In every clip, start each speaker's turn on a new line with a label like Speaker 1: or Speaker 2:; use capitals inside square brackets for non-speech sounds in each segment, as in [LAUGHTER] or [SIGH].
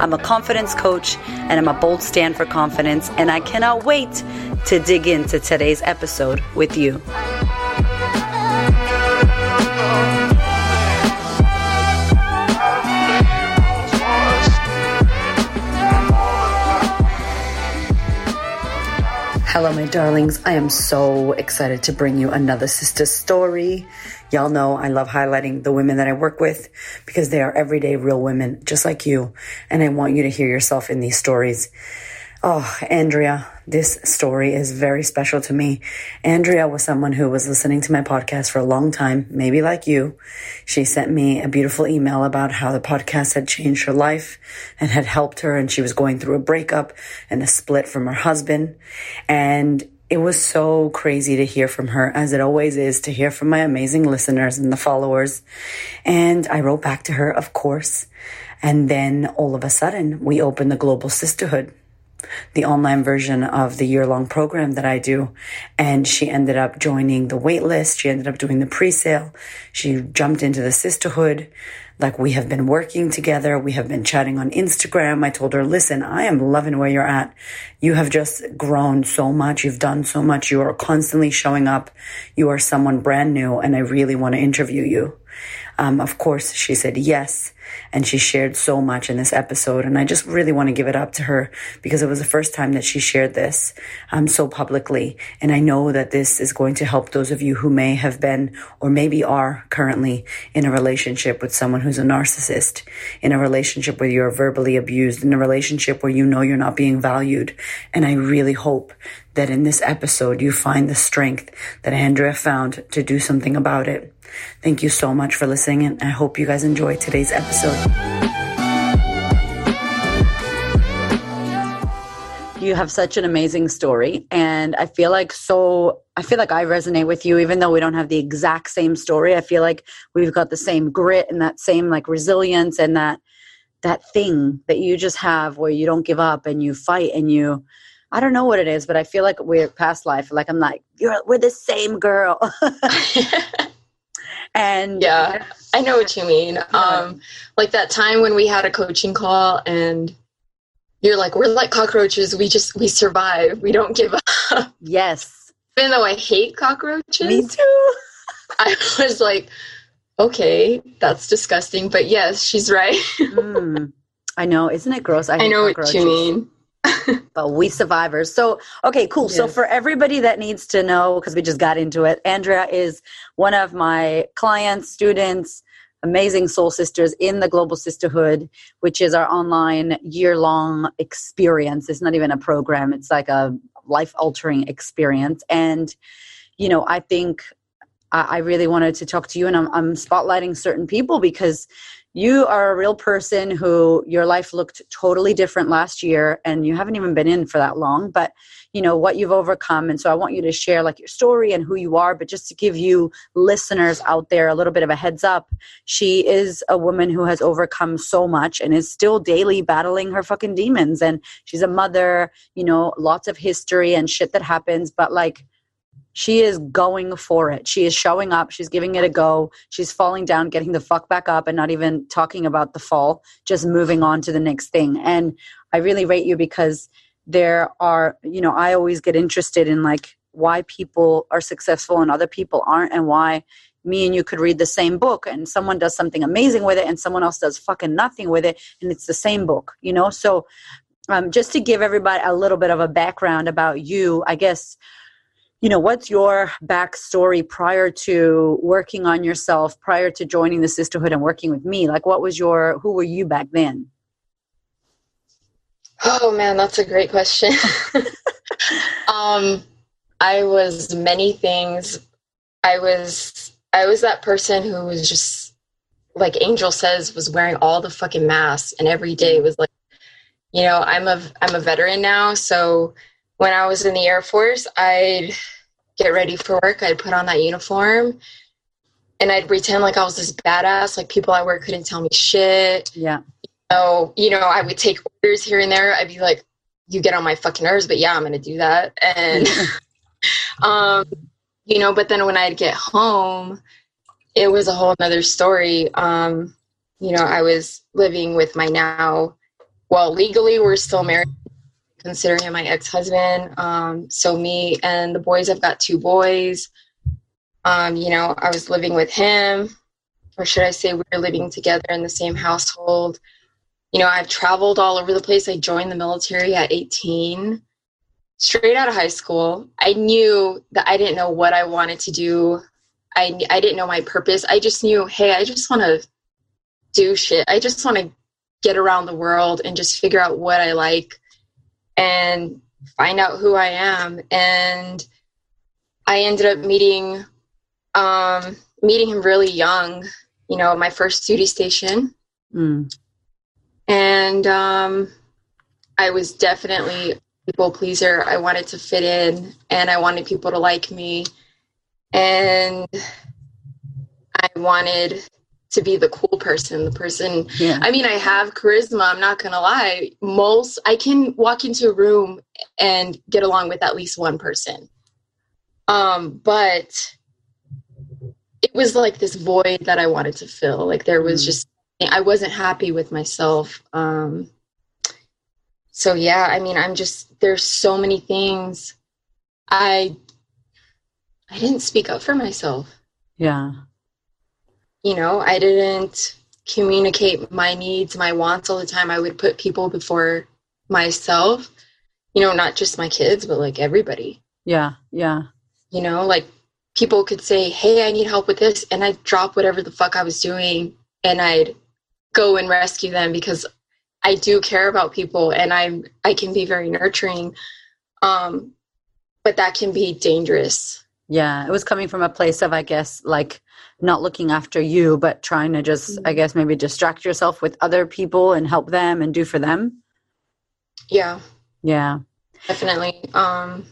Speaker 1: I'm a confidence coach, and I'm a bold stand for confidence, and I cannot wait to dig into today's episode with you. Hello, my darlings. I am so excited to bring you another sister story. Y'all know I love highlighting the women that I work with because they are everyday real women just like you. And I want you to hear yourself in these stories. Oh, Andrea, this story is very special to me. Andrea was someone who was listening to my podcast for a long time, maybe like you. She sent me a beautiful email about how the podcast had changed her life and had helped her, and she was going through a breakup and a split from her husband. And it was so crazy to hear from her, as it always is to hear from my amazing listeners and the followers. And I wrote back to her, of course. And then all of a sudden, we opened the Global Sistahood the online version of the year long program that I do. And she ended up joining the wait list. She ended up doing the pre sale. She jumped into the sisterhood. Like we have been working together. We have been chatting on Instagram. I told her, listen, I am loving where you're at. You have just grown so much. You've done so much. You are constantly showing up. You are someone brand new and I really want to interview you. Um, of course, she said yes. And she shared so much in this episode. And I just really want to give it up to her because it was the first time that she shared this um, so publicly. And I know that this is going to help those of you who may have been or maybe are currently in a relationship with someone who's a narcissist, in a relationship where you're verbally abused, in a relationship where you know you're not being valued. And I really hope that in this episode you find the strength that Andrea found to do something about it. Thank you so much for listening, and I hope you guys enjoy today's episode. You have such an amazing story, and I feel like so. I feel like I resonate with you, even though we don't have the exact same story. I feel like we've got the same grit and that same like resilience and that that thing that you just have where you don't give up and you fight and you I don't know what it is, but I feel like we're past life. Like I'm like, you're we're the same girl. [LAUGHS] [LAUGHS] and
Speaker 2: yeah, I know what you mean. Um, like that time when we had a coaching call and you're like, we're like cockroaches. We just we survive. We don't give up.
Speaker 1: Yes.
Speaker 2: Even though I hate cockroaches.
Speaker 1: Me too. [LAUGHS]
Speaker 2: I was like, okay, that's disgusting. But yes, she's right.
Speaker 1: mm, I know. Isn't it gross?
Speaker 2: I, I know what you mean. [LAUGHS]
Speaker 1: but we survivors. So, okay, cool. Yes. So, for everybody that needs to know, because we just got into it, Andrea is one of my clients, students, amazing soul sisters in the Global Sistahood, which is our online year long experience. It's not even a program, it's like a life altering experience. And, you know, I think I really wanted to talk to you, and I'm, I'm spotlighting certain people because you are a real person who your life looked totally different last year and you haven't even been in for that long but you know what you've overcome. And so i want you to share like your story and who you are but just to give you listeners out there a little bit of a heads up she is a woman who has overcome so much and is still daily battling her fucking demons. And she's a mother you know lots of history and shit that happens but like she is going for it. She is showing up. She's giving it a go. She's falling down, getting the fuck back up, and not even talking about the fall, just moving on to the next thing. And I really rate you because there are, you know, I always get interested in like why people are successful and other people aren't, and why me and you could read the same book and someone does something amazing with it and someone else does fucking nothing with it and it's the same book, you know? So, um, just to give everybody a little bit of a background about you, I guess you know what's your backstory prior to working on yourself prior to joining the sisterhood and working with me? Like what was your who were you back then?
Speaker 2: Oh man that's a great question. [LAUGHS] Um i was many things. I was i was that person who was just like angel says was wearing all the fucking masks and every day was like you know i'm a i'm a veteran now so when I was in the Air Force, I'd get ready for work, I'd put on that uniform and I'd pretend like I was this badass, like people at work couldn't tell me shit.
Speaker 1: Yeah.
Speaker 2: So, you know, I would take orders here and there. I'd be like, you get on my fucking nerves, but yeah, I'm going to do that. And, [LAUGHS] [LAUGHS] um, you know, but then when I'd get home, it was a whole nother story. Um, you know, I was living with my now, well, legally, we're still married, consider him my ex husband. Um, so, me and the boys, I've got two boys. Um, you know, I was living with him, or should I say, we were living together in the same household. You know, I've traveled all over the place. I joined the military at 18, straight out of high school. I knew that I didn't know what I wanted to do. I, I didn't know my purpose. I just knew, hey, I just want to do shit. I just want to get around the world and just figure out what I like and find out who I am. And I ended up meeting um, meeting him really young, you know, my first duty station. Mm. And um, I was definitely a people pleaser. I wanted to fit in and I wanted people to like me. And I wanted to be the cool person, the person. Yeah. I mean, I have charisma, I'm not going to lie. Most, I can walk into a room and get along with at least one person. Um, but it was like this void that I wanted to fill. Like there was mm. just I wasn't happy with myself. Um so yeah, I mean, I'm just there's so many things I I didn't speak up for myself.
Speaker 1: Yeah.
Speaker 2: You know, I didn't communicate my needs, my wants all the time. I would put people before myself. You know, not just my kids, but like everybody.
Speaker 1: Yeah, yeah.
Speaker 2: You know, like people could say, Hey, I need help with this. And I'd drop whatever the fuck I was doing and I'd go and rescue them because I do care about people and I'm, I can be very nurturing. Um, but that can be dangerous.
Speaker 1: Yeah. It was coming from a place of, I guess, like not looking after you, but trying to just, mm-hmm. I guess, maybe distract yourself with other people and help them and do for them.
Speaker 2: Yeah.
Speaker 1: Yeah.
Speaker 2: Definitely. Um,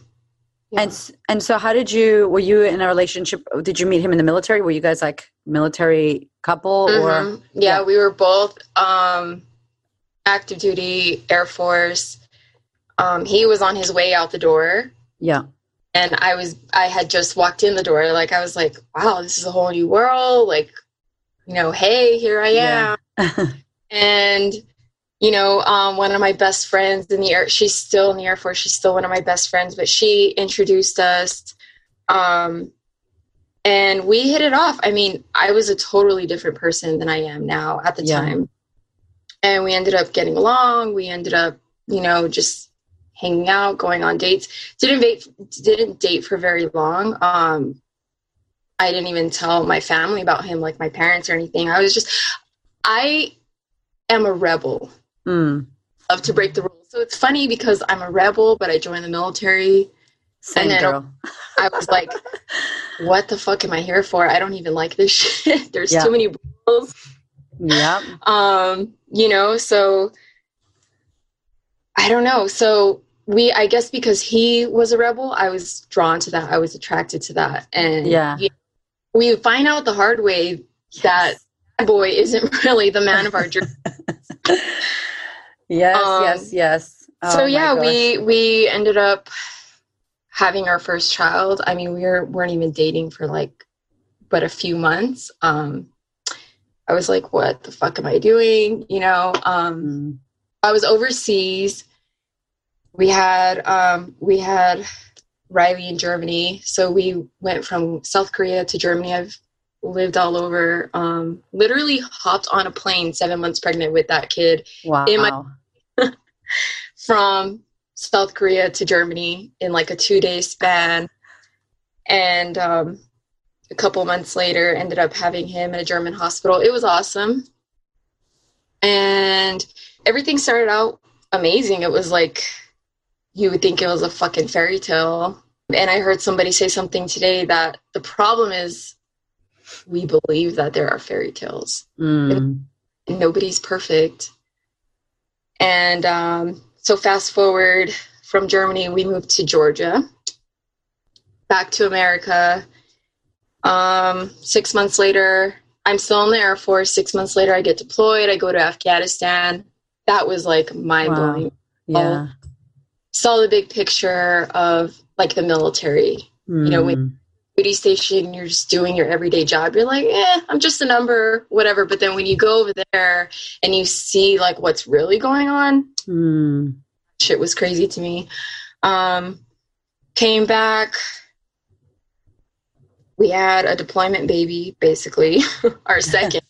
Speaker 1: yeah. And and so, how did you? Were you in a relationship? Did you meet him in the military? Were you guys like military couple mm-hmm.
Speaker 2: or? Yeah, yeah, we were both um, active duty Air Force. Um, he was on his way out the door.
Speaker 1: Yeah.
Speaker 2: And I was, I had just walked in the door. Like I was like, wow, this is a whole new world. Like, you know, hey, here I am. Yeah. [LAUGHS] and you know, um, one of my best friends in the air, she's still in the Air Force. She's still one of my best friends, but she introduced us. Um, and we hit it off. I mean, I was a totally different person than I am now at the yeah. time. And we ended up getting along. We ended up, you know, just hanging out, going on dates. Didn't date, didn't date for very long. Um, I didn't even tell my family about him, like my parents or anything. I was just, I am a rebel. Mm. Love to break the rules. So it's funny because I'm a rebel, but I joined the military.
Speaker 1: Same and girl.
Speaker 2: I was like, [LAUGHS] what the fuck am I here for? I don't even like this [LAUGHS] shit. There's too many rules.
Speaker 1: Yeah.
Speaker 2: Um, you know, so I don't know. So we I guess because he was a rebel, I was drawn to that. I was attracted to that. And
Speaker 1: yeah. You
Speaker 2: know, we find out the hard way yes. that boy isn't [LAUGHS] really the man of our [LAUGHS] dreams.
Speaker 1: Yes, um, yes, yes.
Speaker 2: Oh, so yeah, we we ended up having our first child. I mean, we were, weren't even dating for like but a few months. Um, I was like, what the fuck am I doing? You know, um, mm. I was overseas. We had um, we had Riley in Germany, so we went from South Korea to Germany. I've lived all over. Um, literally hopped on a plane seven months pregnant with that kid.
Speaker 1: Wow.
Speaker 2: In my [LAUGHS] from South Korea to Germany in like a two day span. And um, a couple months later, ended up having him in a German hospital. It was awesome. And everything started out amazing. It was like you would think it was a fucking fairy tale. And I heard somebody say something today that the problem is we believe that there are fairy tales. Mm. nobody's perfect. And um, so, fast forward from Germany, we moved to Georgia. back to America. Um, six months later, I'm still in the Air Force. Six months later, I get deployed. I go to Afghanistan. That was like mind blowing.
Speaker 1: Wow. Yeah.
Speaker 2: Saw the big picture of like the military.
Speaker 1: Mm.
Speaker 2: You know, when duty station, you're just doing your everyday job. You're like, eh, I'm just a number, whatever. But then when you go over there and you see like what's really going on,
Speaker 1: Mm.
Speaker 2: shit was crazy to me. Um, came back. We had a deployment baby, basically, [LAUGHS] our [LAUGHS] second.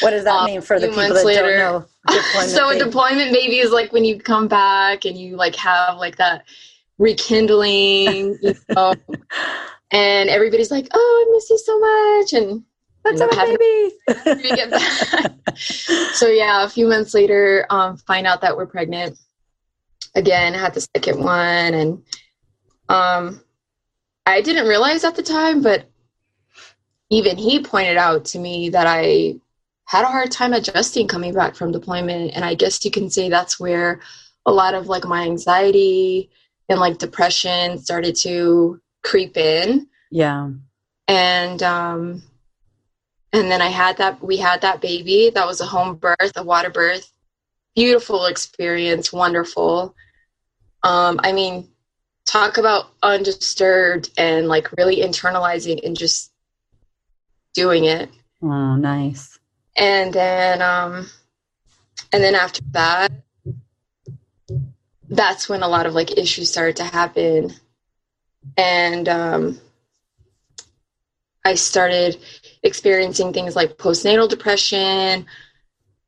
Speaker 1: What does that
Speaker 2: Um,
Speaker 1: mean for the people
Speaker 2: months
Speaker 1: that
Speaker 2: later-
Speaker 1: don't know? [LAUGHS] Deployment
Speaker 2: so a deployment baby is like when you come back and you like have like that rekindling, you [LAUGHS] know, and everybody's like, "Oh, I miss you so much," and know,
Speaker 1: up, baby? [LAUGHS]
Speaker 2: we get back. so yeah, a few months later, um, find out that we're pregnant. Again, had the second one, and um, I didn't realize at the time, but even he pointed out to me that I had a hard time adjusting coming back from deployment, and I guess you can say that's where a lot of like my anxiety and like depression started to creep in.
Speaker 1: Yeah.
Speaker 2: and um and then i had that we had that baby that was a home birth a water birth. Beautiful experience wonderful. Um i mean talk about undisturbed and like really internalizing and just doing it.
Speaker 1: Oh, nice.
Speaker 2: And then um and then after that that's when a lot of like issues started to happen. And um i started experiencing things like postnatal depression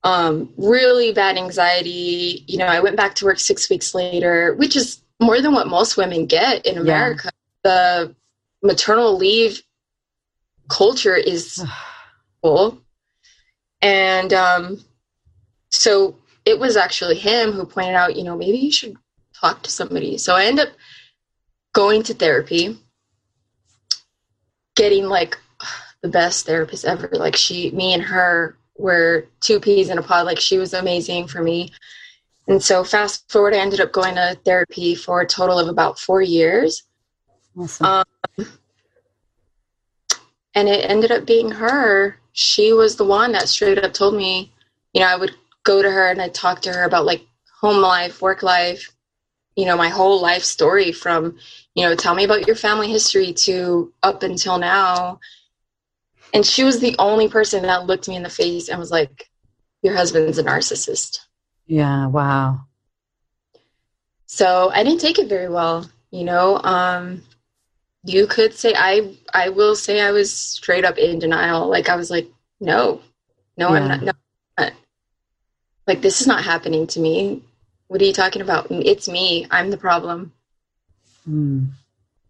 Speaker 2: um really bad anxiety. You know i went back to work six weeks later which is more than what most women get in america. The maternal leave culture is [SIGHS] cool. And um, so it was actually him who pointed out, you know, maybe you should talk to somebody. So I end up going to therapy, getting like the best therapist ever. Like she, me and her were two peas in a pod. Like she was amazing for me. And so fast forward, I ended up going to therapy for a total of about four years.
Speaker 1: Awesome.
Speaker 2: Um, and it ended up being her. She was the one that straight up told me, you know, I would go to her and I'd talk to her about like home life, work life, you know, my whole life story from, you know, tell me about your family history to up until now. And she was the only person that looked me in the face and was like, your husband's a narcissist.
Speaker 1: yeah. Wow.
Speaker 2: So I didn't take it very well, you know. Um, you could say I I will say I was straight up in denial. Like I was like, no, no, I'm not. No, I'm not. like this is not happening to me. What are you talking about? It's me. I'm the problem.
Speaker 1: Mm.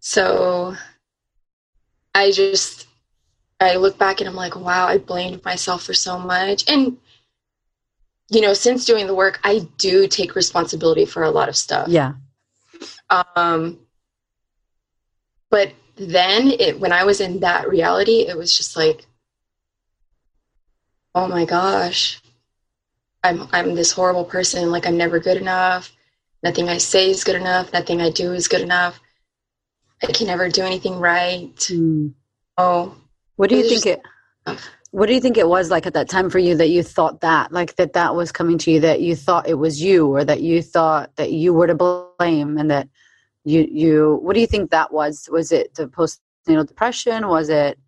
Speaker 2: So I just I look back and I'm like, wow, I blamed myself for so much. And you know, since doing the work, I do take responsibility for a lot of stuff.
Speaker 1: Yeah.
Speaker 2: Um, but then it, when I was in that reality, it was just like, oh my gosh, I'm, I'm this horrible person. Like I'm never good enough. Nothing I say is good enough. Nothing I do is good enough. I can never do anything right.
Speaker 1: Mm.
Speaker 2: Oh,
Speaker 1: What do you think it? What do you think it was like at that time for you that you thought that, like that that was coming to you, that you thought it was you, or that you thought that you were to blame, and that you you? What do you think that was? Was it the postnatal depression? Was it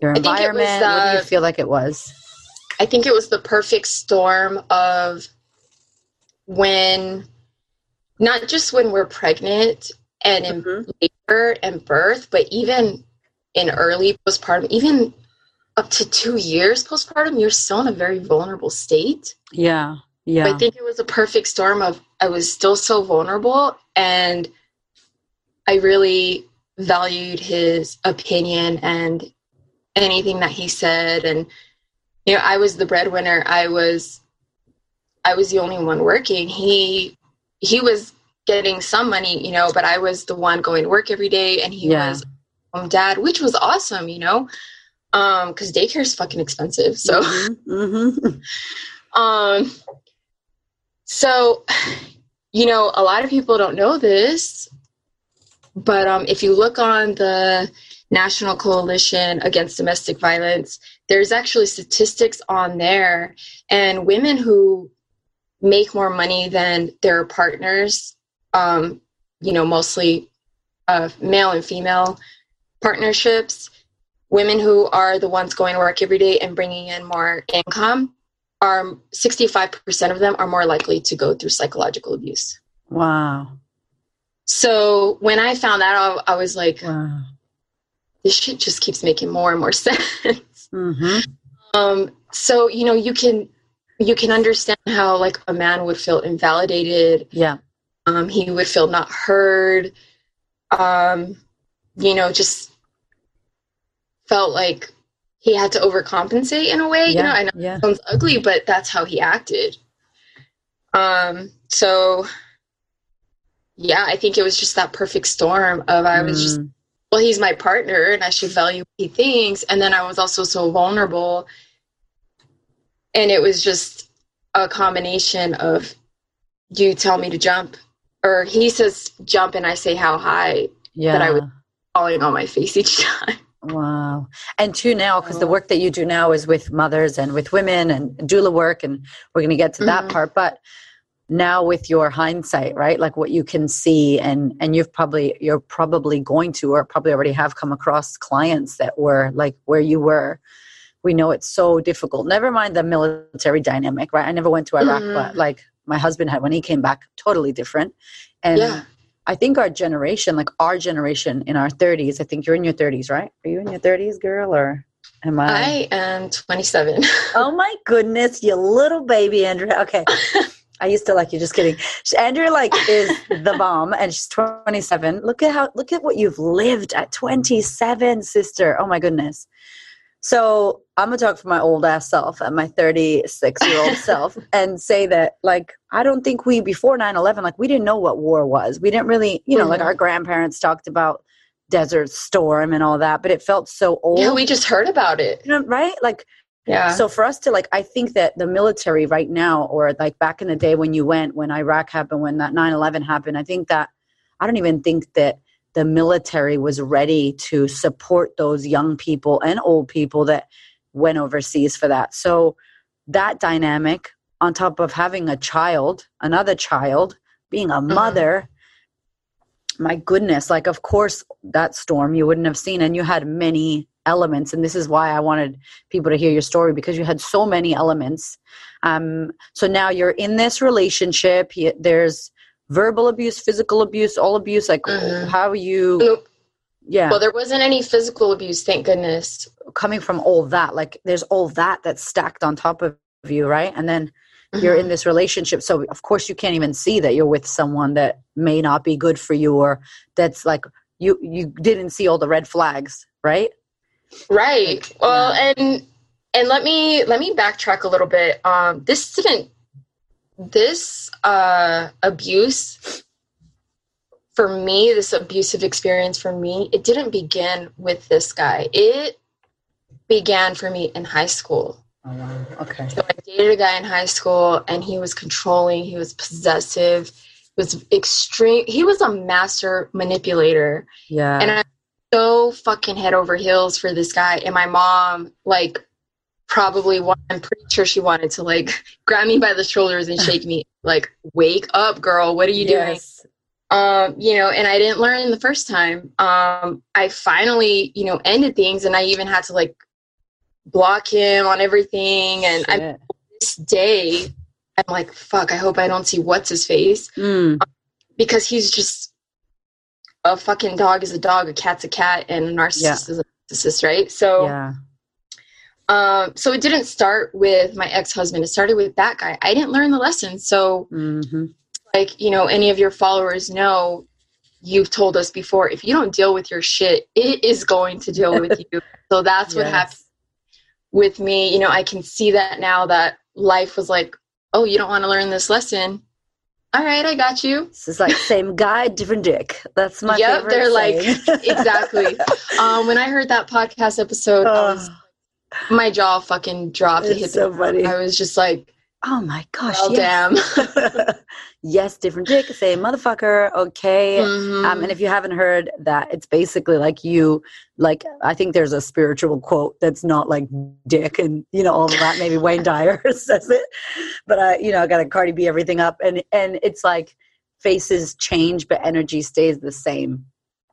Speaker 1: your
Speaker 2: I think it was,
Speaker 1: environment? what do you
Speaker 2: uh,
Speaker 1: feel like it was?
Speaker 2: I think it was the perfect storm of when, not just when we're pregnant and in
Speaker 1: Mhm.
Speaker 2: labor and birth, but even in early postpartum, even up to two years postpartum, you're still in a very vulnerable state.
Speaker 1: Yeah,
Speaker 2: But
Speaker 1: yeah,
Speaker 2: I think it was a perfect storm of I was still so vulnerable and I really valued his opinion and anything that he said. And you know I was the breadwinner. I was I was the only one working. He he was getting some money you know but I was the one going to work every day and he
Speaker 1: Yeah.
Speaker 2: was home dad which was awesome you know um because daycare is fucking expensive. So
Speaker 1: Mhm. [LAUGHS]
Speaker 2: um, so, you know, a lot of people don't know this, but um, if you look on the National Coalition Against Domestic Violence, there's actually statistics on there, and women who make more money than their partners, um, you know, mostly uh, male and female partnerships, women who are the ones going to work every day and bringing in more income are 65% of them are more likely to go through psychological abuse.
Speaker 1: Wow.
Speaker 2: So when I found that out, I was like,
Speaker 1: Wow.
Speaker 2: this shit just keeps making more and more [LAUGHS] sense.
Speaker 1: Mm-hmm.
Speaker 2: Um, so you know, you can you can understand how like a man would feel invalidated.
Speaker 1: Yeah.
Speaker 2: Um, he would feel not heard. Um, you know, just felt like he had to overcompensate in a way. You know, I know
Speaker 1: yeah.
Speaker 2: it sounds ugly, but that's how he acted. Um, so yeah, I think it was just that perfect storm of I was just
Speaker 1: Mm.
Speaker 2: well, he's my partner and I should value what he thinks. And then I was also so vulnerable. And it was just a combination of you tell me to jump, or he says jump and I say how high,
Speaker 1: yeah.
Speaker 2: that I was falling on my face each [LAUGHS] time.
Speaker 1: Wow. And too now, because the work that you do now is with mothers and with women and doula work, and we're going to get to that
Speaker 2: Mhm.
Speaker 1: part. But now with your hindsight, right? Like what you can see, and and you've probably you're probably going to, or probably already have come across clients that were like where you were. We know it's so difficult. Never mind the military dynamic, right? I never went to Iraq,
Speaker 2: Mhm.
Speaker 1: but like my husband had when he came back, totally different. And
Speaker 2: yeah.
Speaker 1: I think our generation, like our generation in our 30s, I think you're in your 30s, right? Are you in your 30s, girl, or am I?
Speaker 2: I am 27.
Speaker 1: oh my goodness, you little baby, Andrea. Okay. [LAUGHS] I used to like you. Just kidding. Andrea like is the [LAUGHS] bomb, and she's 27. Look at how look at what you've lived at 27, sister. Oh my goodness. So I'm gonna talk for my old ass self and my 36 year old [LAUGHS] self, and say that like I don't think we before 9/11 like we didn't know what war was. We didn't really, you know, like
Speaker 2: Mhm.
Speaker 1: our grandparents talked about Desert Storm and all that, but it felt so old,
Speaker 2: yeah, we just heard about it.
Speaker 1: you know, right? Like
Speaker 2: Yeah.
Speaker 1: so for us to like, I think that the military right now, or like back in the day when you went, when Iraq happened, when that 9 11 happened, I think that I don't even think that the military was ready to support those young people and old people that went overseas for that. So that dynamic, on top of having a child, another child, being a mm-hmm. mother, my goodness, like, of course, that storm you wouldn't have seen, and you had many elements. And this is why I wanted people to hear your story because you had so many elements. Um, so now you're in this relationship. There's verbal abuse, physical abuse, all abuse. Like,
Speaker 2: Mhm.
Speaker 1: how you,
Speaker 2: Nope.
Speaker 1: yeah,
Speaker 2: Well, there wasn't any physical abuse, thank goodness.
Speaker 1: coming from all that. Like, there's all that that's stacked on top of you, right? And then you're in this relationship. So, of course, you can't even see that you're with someone that may not be good for you or that's like, you, you didn't see all the red flags, right?
Speaker 2: Right
Speaker 1: Like,
Speaker 2: well
Speaker 1: yeah.
Speaker 2: and and let me let me backtrack a little bit um this didn't this uh abuse for me this abusive experience for me it didn't begin with this guy it began for me in high school
Speaker 1: Oh, wow. Okay.
Speaker 2: so I dated a guy in high school and he was controlling, he was possessive, he was extreme he was a master manipulator.
Speaker 1: Yeah.
Speaker 2: And I'm so fucking head over heels for this guy. And my mom, like, probably wa- I'm pretty sure she wanted to like [LAUGHS] grab me by the shoulders and shake me, [LAUGHS] like, wake up, girl, what are you doing? um you know and i didn't learn the first time. Um i finally you know ended things and i even had to like block him on everything. And i this day i'm like fuck i hope i don't see what's his face
Speaker 1: Mm,
Speaker 2: because he's just a fucking dog is a dog a cat's a cat and a narcissist is a narcissist right? So
Speaker 1: yeah.
Speaker 2: um so it didn't start with my ex-husband. It started with that guy. I didn't learn the lesson. So
Speaker 1: hmm
Speaker 2: like you know any of your followers know you've told us before if you don't deal with your shit it is going to deal with you. [LAUGHS] So that's what happened with me. You know i can see that now that life was like oh you don't want to learn this lesson all right i got you.
Speaker 1: This is like same guy, different dick. That's my
Speaker 2: Yep,
Speaker 1: favorite
Speaker 2: they're like- [LAUGHS] exactly. Um when i heard that podcast episode was, my jaw fucking dropped
Speaker 1: it's
Speaker 2: the
Speaker 1: so funny.
Speaker 2: I was just like,
Speaker 1: Oh my gosh.
Speaker 2: Well,
Speaker 1: yes.
Speaker 2: damn. [LAUGHS]
Speaker 1: yes, different dick, same motherfucker. Okay.
Speaker 2: Mhm.
Speaker 1: Um, and if you haven't heard that, it's basically like you, like, I think there's a spiritual quote that's not like dick and, you know, all of that. Maybe Wayne [LAUGHS] Dyer [LAUGHS] says it. But, I, you know, I got to Cardi B everything up. And, and it's like faces change, but energy stays the same.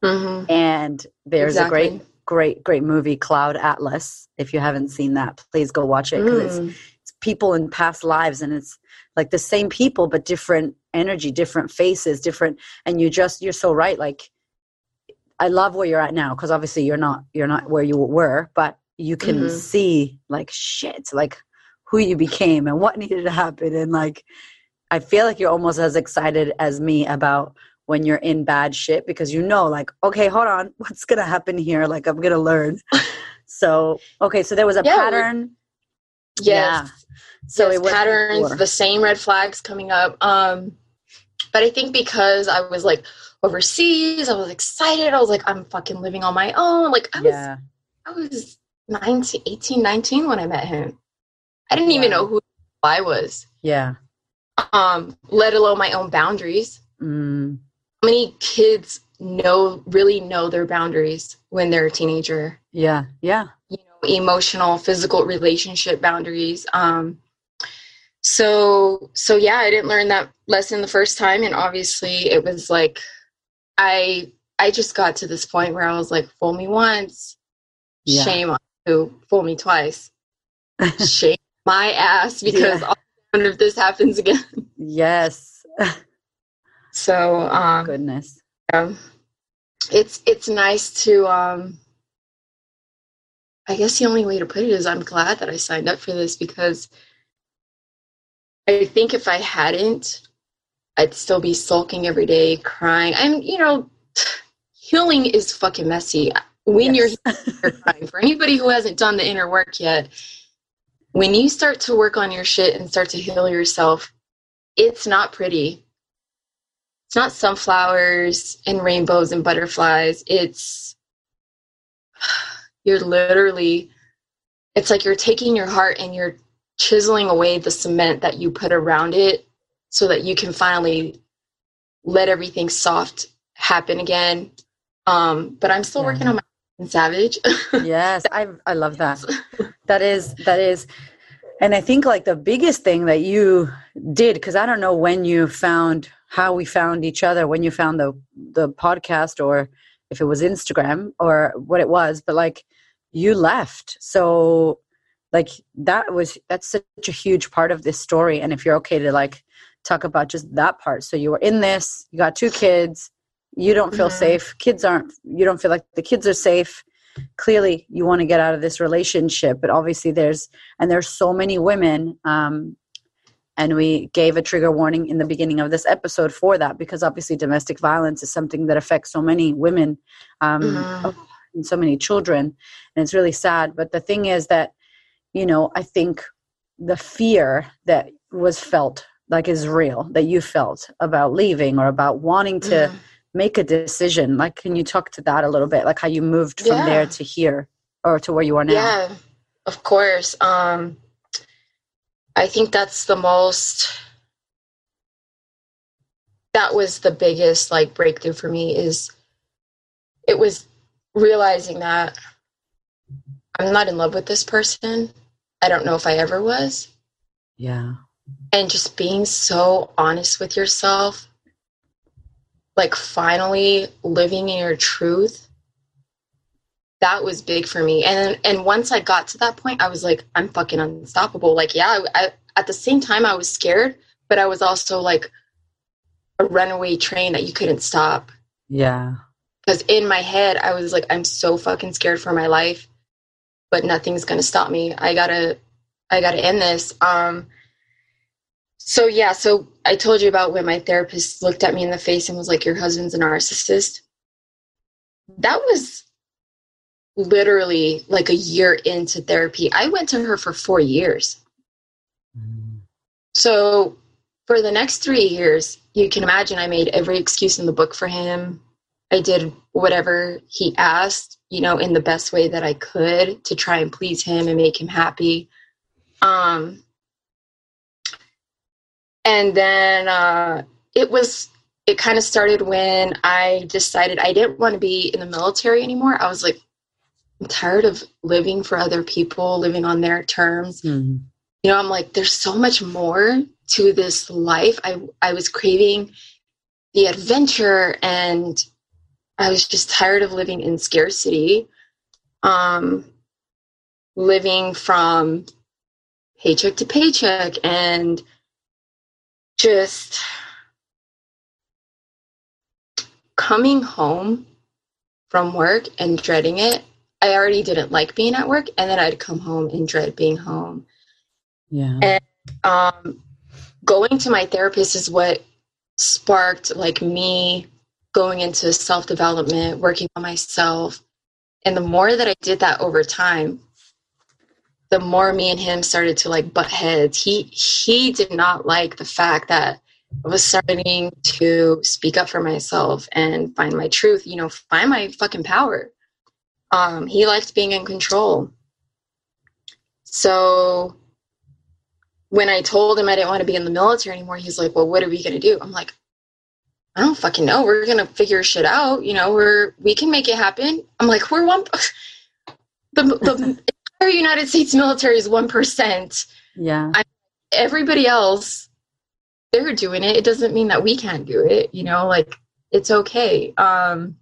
Speaker 2: Mhm.
Speaker 1: And there's a great, great, great movie, Cloud Atlas. If you haven't seen that, please go watch it because
Speaker 2: Mm.
Speaker 1: it's people in past lives and it's like the same people but different energy different faces different and you just you're so right like i love where you're at now because obviously you're not you're not where you were but you can
Speaker 2: Mhm.
Speaker 1: see like shit like who you became and what [LAUGHS] needed to happen and like i feel like you're almost as excited as me about when you're in bad shit because you know like okay hold on [LAUGHS] what's gonna happen here like i'm gonna learn [LAUGHS] so okay so there was a
Speaker 2: Yeah,
Speaker 1: pattern
Speaker 2: Yes.
Speaker 1: so
Speaker 2: yes,
Speaker 1: it
Speaker 2: patterns,
Speaker 1: before.
Speaker 2: the same red flags coming up. Um, but I think because I was like overseas, I was excited. I was like, I'm fucking living on my own. Like I was,
Speaker 1: yeah
Speaker 2: I was 19, 18, 19 when I met him. I didn't even know who I was.
Speaker 1: yeah
Speaker 2: Um, let alone my own boundaries.
Speaker 1: mm,
Speaker 2: How many kids know really know their boundaries when they're a teenager?
Speaker 1: yeah yeah
Speaker 2: emotional physical relationship boundaries. Um so so yeah i didn't learn that lesson the first time. And obviously it was like i i just got to this point where i was like fool me once.
Speaker 1: Yeah.
Speaker 2: shame on you. Fool me twice. [LAUGHS] Shame my ass because
Speaker 1: Yeah.
Speaker 2: Wonder if this happens again.
Speaker 1: Yes.
Speaker 2: So um
Speaker 1: goodness.
Speaker 2: yeah. it's it's nice to um I guess the only way to put it is I'm glad that I signed up for this because I think if I hadn't, I'd still be sulking every day, crying. I'm, you know, [SIGHS] healing is fucking messy. When
Speaker 1: Yes.
Speaker 2: you're, you're crying, for anybody who hasn't done the inner work yet, when you start to work on your shit and start to heal yourself, it's not pretty. It's not sunflowers and rainbows and butterflies. It's you're literally it's like you're taking your heart and you're chiseling away the cement that you put around it so that you can finally let everything soft happen again. Um but i'm still
Speaker 1: Yeah.
Speaker 2: working on my savage. [LAUGHS]
Speaker 1: Yes i i love that. [LAUGHS] That is that is and i think like the biggest thing that you did because i don't know when you found how we found each other when you found the the podcast or if it was instagram or what it was but like you left. So like that was that's such a huge part of this story. And if you're okay to like talk about just that part. So you were in this you got two kids you don't feel
Speaker 2: Mhm.
Speaker 1: safe. Kids aren't you don't feel like the kids are safe. Clearly you want to get out of this relationship but obviously there's and there's so many women um and we gave a trigger warning in the beginning of this episode for that because obviously domestic violence is something that affects so many women um
Speaker 2: Mhm.
Speaker 1: And so many children and it's really sad. But the thing is that you know i think the fear that was felt like is real that you felt about leaving or about wanting to
Speaker 2: Mhm.
Speaker 1: make a decision. Like can you talk to that a little bit? Like how you moved from there to here or to where you are now?
Speaker 2: Yeah of course. Um i think that's the most that was the biggest like breakthrough for me is it was realizing that i'm not in love with this person. I don't know if i ever was.
Speaker 1: Yeah.
Speaker 2: And just being so honest with yourself like finally living in your truth that was big for me. And and once i got to that point i was like i'm fucking unstoppable. Like yeah I, I, at the same time i was scared but i was also like a runaway train that you couldn't stop.
Speaker 1: Yeah
Speaker 2: because in my head i was like i'm so fucking scared for my life but nothing's gonna stop me. I gotta i gotta end this. Um so yeah so i told you about when my therapist looked at me in the face and was like your husband's a narcissist. That was literally like a year into therapy. I went to her for four years. So for the next three years, you can imagine I made every excuse in the book for him. I did whatever he asked, you know, in the best way that I could to try and please him and make him happy. Um, and then uh, it was it kind of started when I decided I didn't want to be in the military anymore. I was like, I'm tired of living for other people, living on their terms.
Speaker 1: Mm.
Speaker 2: You know, I'm like, there's so much more to this life. I I was craving the adventure and I was just tired of living in scarcity. Um living from paycheck to paycheck and just coming home from work and dreading it. I already didn't like being at work, and then I'd come home and dread being home.
Speaker 1: Yeah.
Speaker 2: And um, going to my therapist is what sparked like me going into self development, working on myself. And the more that I did that over time, the more me and him started to like butt heads. He he did not like the fact that I was starting to speak up for myself and find my truth, you know, find my fucking power. Um, he liked being in control. So when I told him I didn't want to be in the military anymore, he's like, Well, what are we gonna do? I'm like, I don't fucking know. We're gonna figure shit out. You know, we're we can make it happen. I'm like, we're one [LAUGHS] the the [LAUGHS] entire United States military is one percent.
Speaker 1: Yeah.
Speaker 2: I, everybody else they're doing it it doesn't mean that we can't do it you know like it's okay um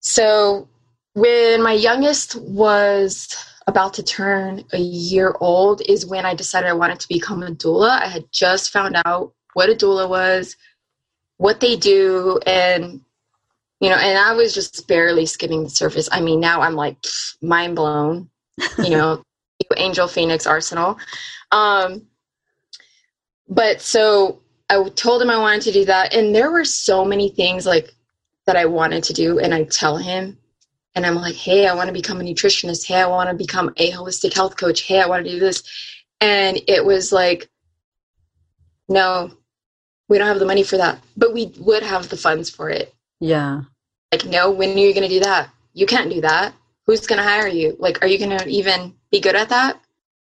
Speaker 2: so when my youngest was about to turn a year old is when i decided i wanted to become a doula i had just found out what a doula was what they do and you know and i was just barely skimming the surface i mean now i'm like mind blown you know [LAUGHS] angel phoenix arsenal um but so I told him I wanted to do that, and there were so many things like that I wanted to do, and I tell him, and I'm like, hey, I want to become a nutritionist. Hey, I want to become a holistic health coach. Hey, I want to do this, and it was like, no, we don't have the money for that, but we would have the funds for it.
Speaker 1: Yeah.
Speaker 2: Like, no, when are you going to do that? You can't do that. Who's going to hire you? Like, are you going to even be good at that?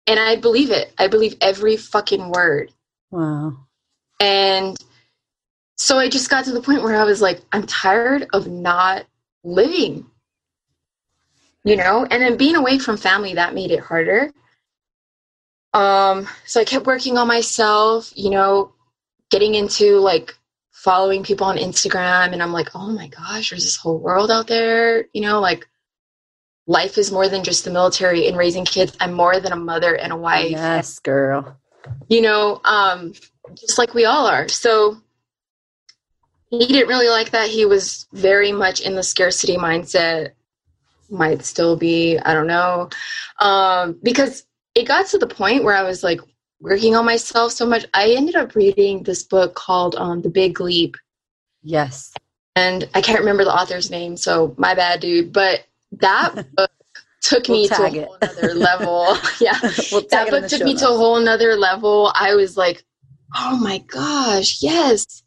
Speaker 2: And I believe it. I believe every fucking word.
Speaker 1: Wow.
Speaker 2: And so I just got to the point where I was like, I'm tired of not living, you know? And then being away from family, that made it harder. Um, so I kept working on myself, you know, getting into like following people on Instagram. And I'm like, oh my gosh, there's this whole world out there, you know, like life is more than just the military and raising kids. I'm more than a mother and a wife.
Speaker 1: Yes, girl
Speaker 2: you know, um, just like we all are. So he didn't really like that. He was very much in the scarcity mindset. Might still be, I don't know. Um, because it got to the point where I was like working on myself so much. I ended up reading this book called um, The Big Leap.
Speaker 1: Yes.
Speaker 2: And I can't remember the author's name, so my bad, dude. But that [LAUGHS] book took we'll me to a whole other level. [LAUGHS] [LAUGHS] yeah. We'll that book took me notes. to a whole nother level. I was like, oh my gosh, yes.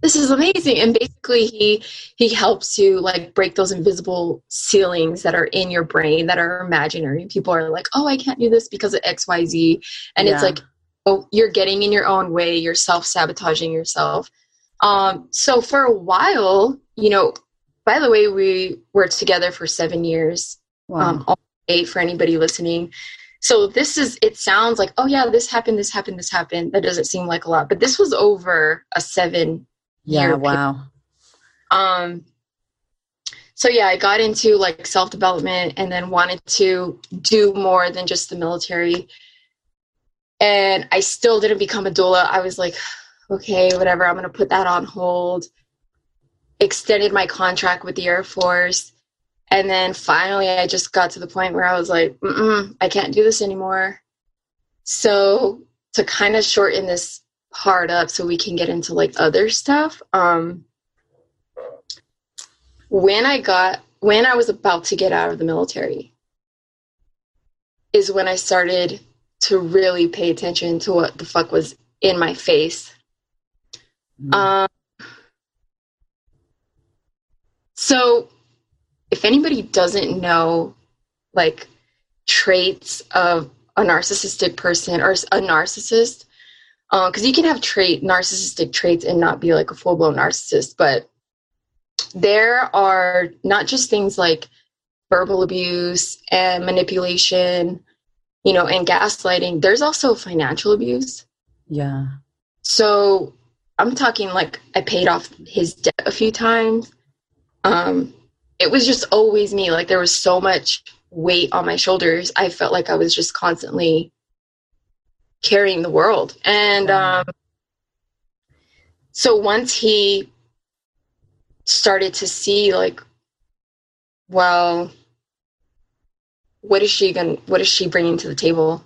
Speaker 2: This is amazing. And basically he he helps you like break those invisible ceilings that are in your brain that are imaginary. People are like, oh, I can't do this because of XYZ. And yeah. it's like, you're getting in your own way, you're self-sabotaging yourself. Um, so for a while, you know, by the way, we were together for seven years wow. um, eight for anybody listening. So this is, it sounds like, oh yeah, this happened, this happened, this happened. That doesn't seem like a lot, but this was over a seven
Speaker 1: yeah, wow.
Speaker 2: Um, so yeah, I got into like self development and then wanted to do more than just the military. And I still didn't become a doula. I was like, okay, whatever, I'm going to put that on hold. Extended my contract with the Air Force. And then finally, I just got to the point where I was like, I can't do this anymore. So, to kind of shorten this part up so we can get into like other stuff, um, when I got, when I was about to get out of the military, is when I started to really pay attention to what the fuck was in my face. Mm-hmm. Um, so if anybody doesn't know like traits of a narcissistic person or a narcissist because you can have trait narcissistic traits and not be like a full blown narcissist, but there are not just things like verbal abuse and manipulation, you know, and gaslighting. There's also financial abuse.
Speaker 1: Yeah.
Speaker 2: So I'm talking like I paid off his debt a few times. Um, it was just always me. Like there was so much weight on my shoulders. I felt like I was just constantly carrying the world. And um, so once he started to see, like, well, what is she going? What is she bringing to the table?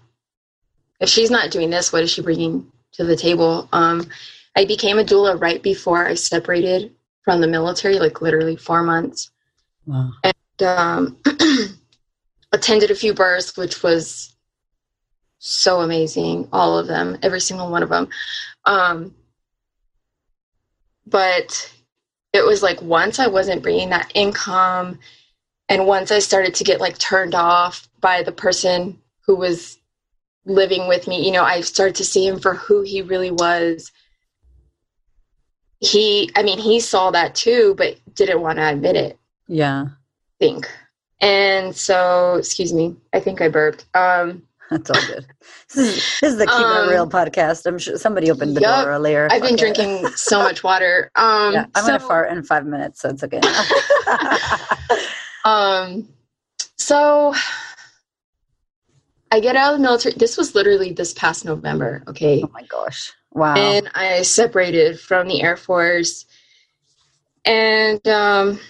Speaker 2: If she's not doing this, what is she bringing to the table? Um, I became a doula right before I separated from the military, like literally four months.
Speaker 1: Wow.
Speaker 2: And um, [CLEARS THROAT] attended a few births, which was so amazing. All of them, every single one of them. Um, but it was like once I wasn't bringing that income, and once I started to get like turned off by the person who was living with me, you know, I started to see him for who he really was. He, I mean, he saw that too, but didn't want to admit it.
Speaker 1: Yeah.
Speaker 2: I think. And so, excuse me, I think I burped. Um, [LAUGHS]
Speaker 1: That's all good. This is, this is the Keep
Speaker 2: Um,
Speaker 1: It Real podcast. I'm sure somebody opened the
Speaker 2: yup.
Speaker 1: door earlier.
Speaker 2: I've been
Speaker 1: it.
Speaker 2: drinking so much water. [LAUGHS] Um,
Speaker 1: Yeah, I'm
Speaker 2: so,
Speaker 1: gonna fart in five minutes, so it's okay. [LAUGHS]
Speaker 2: Um, so I get out of the military. This was literally this past November. Okay.
Speaker 1: oh my gosh! Wow.
Speaker 2: and I separated from the Air Force. And um,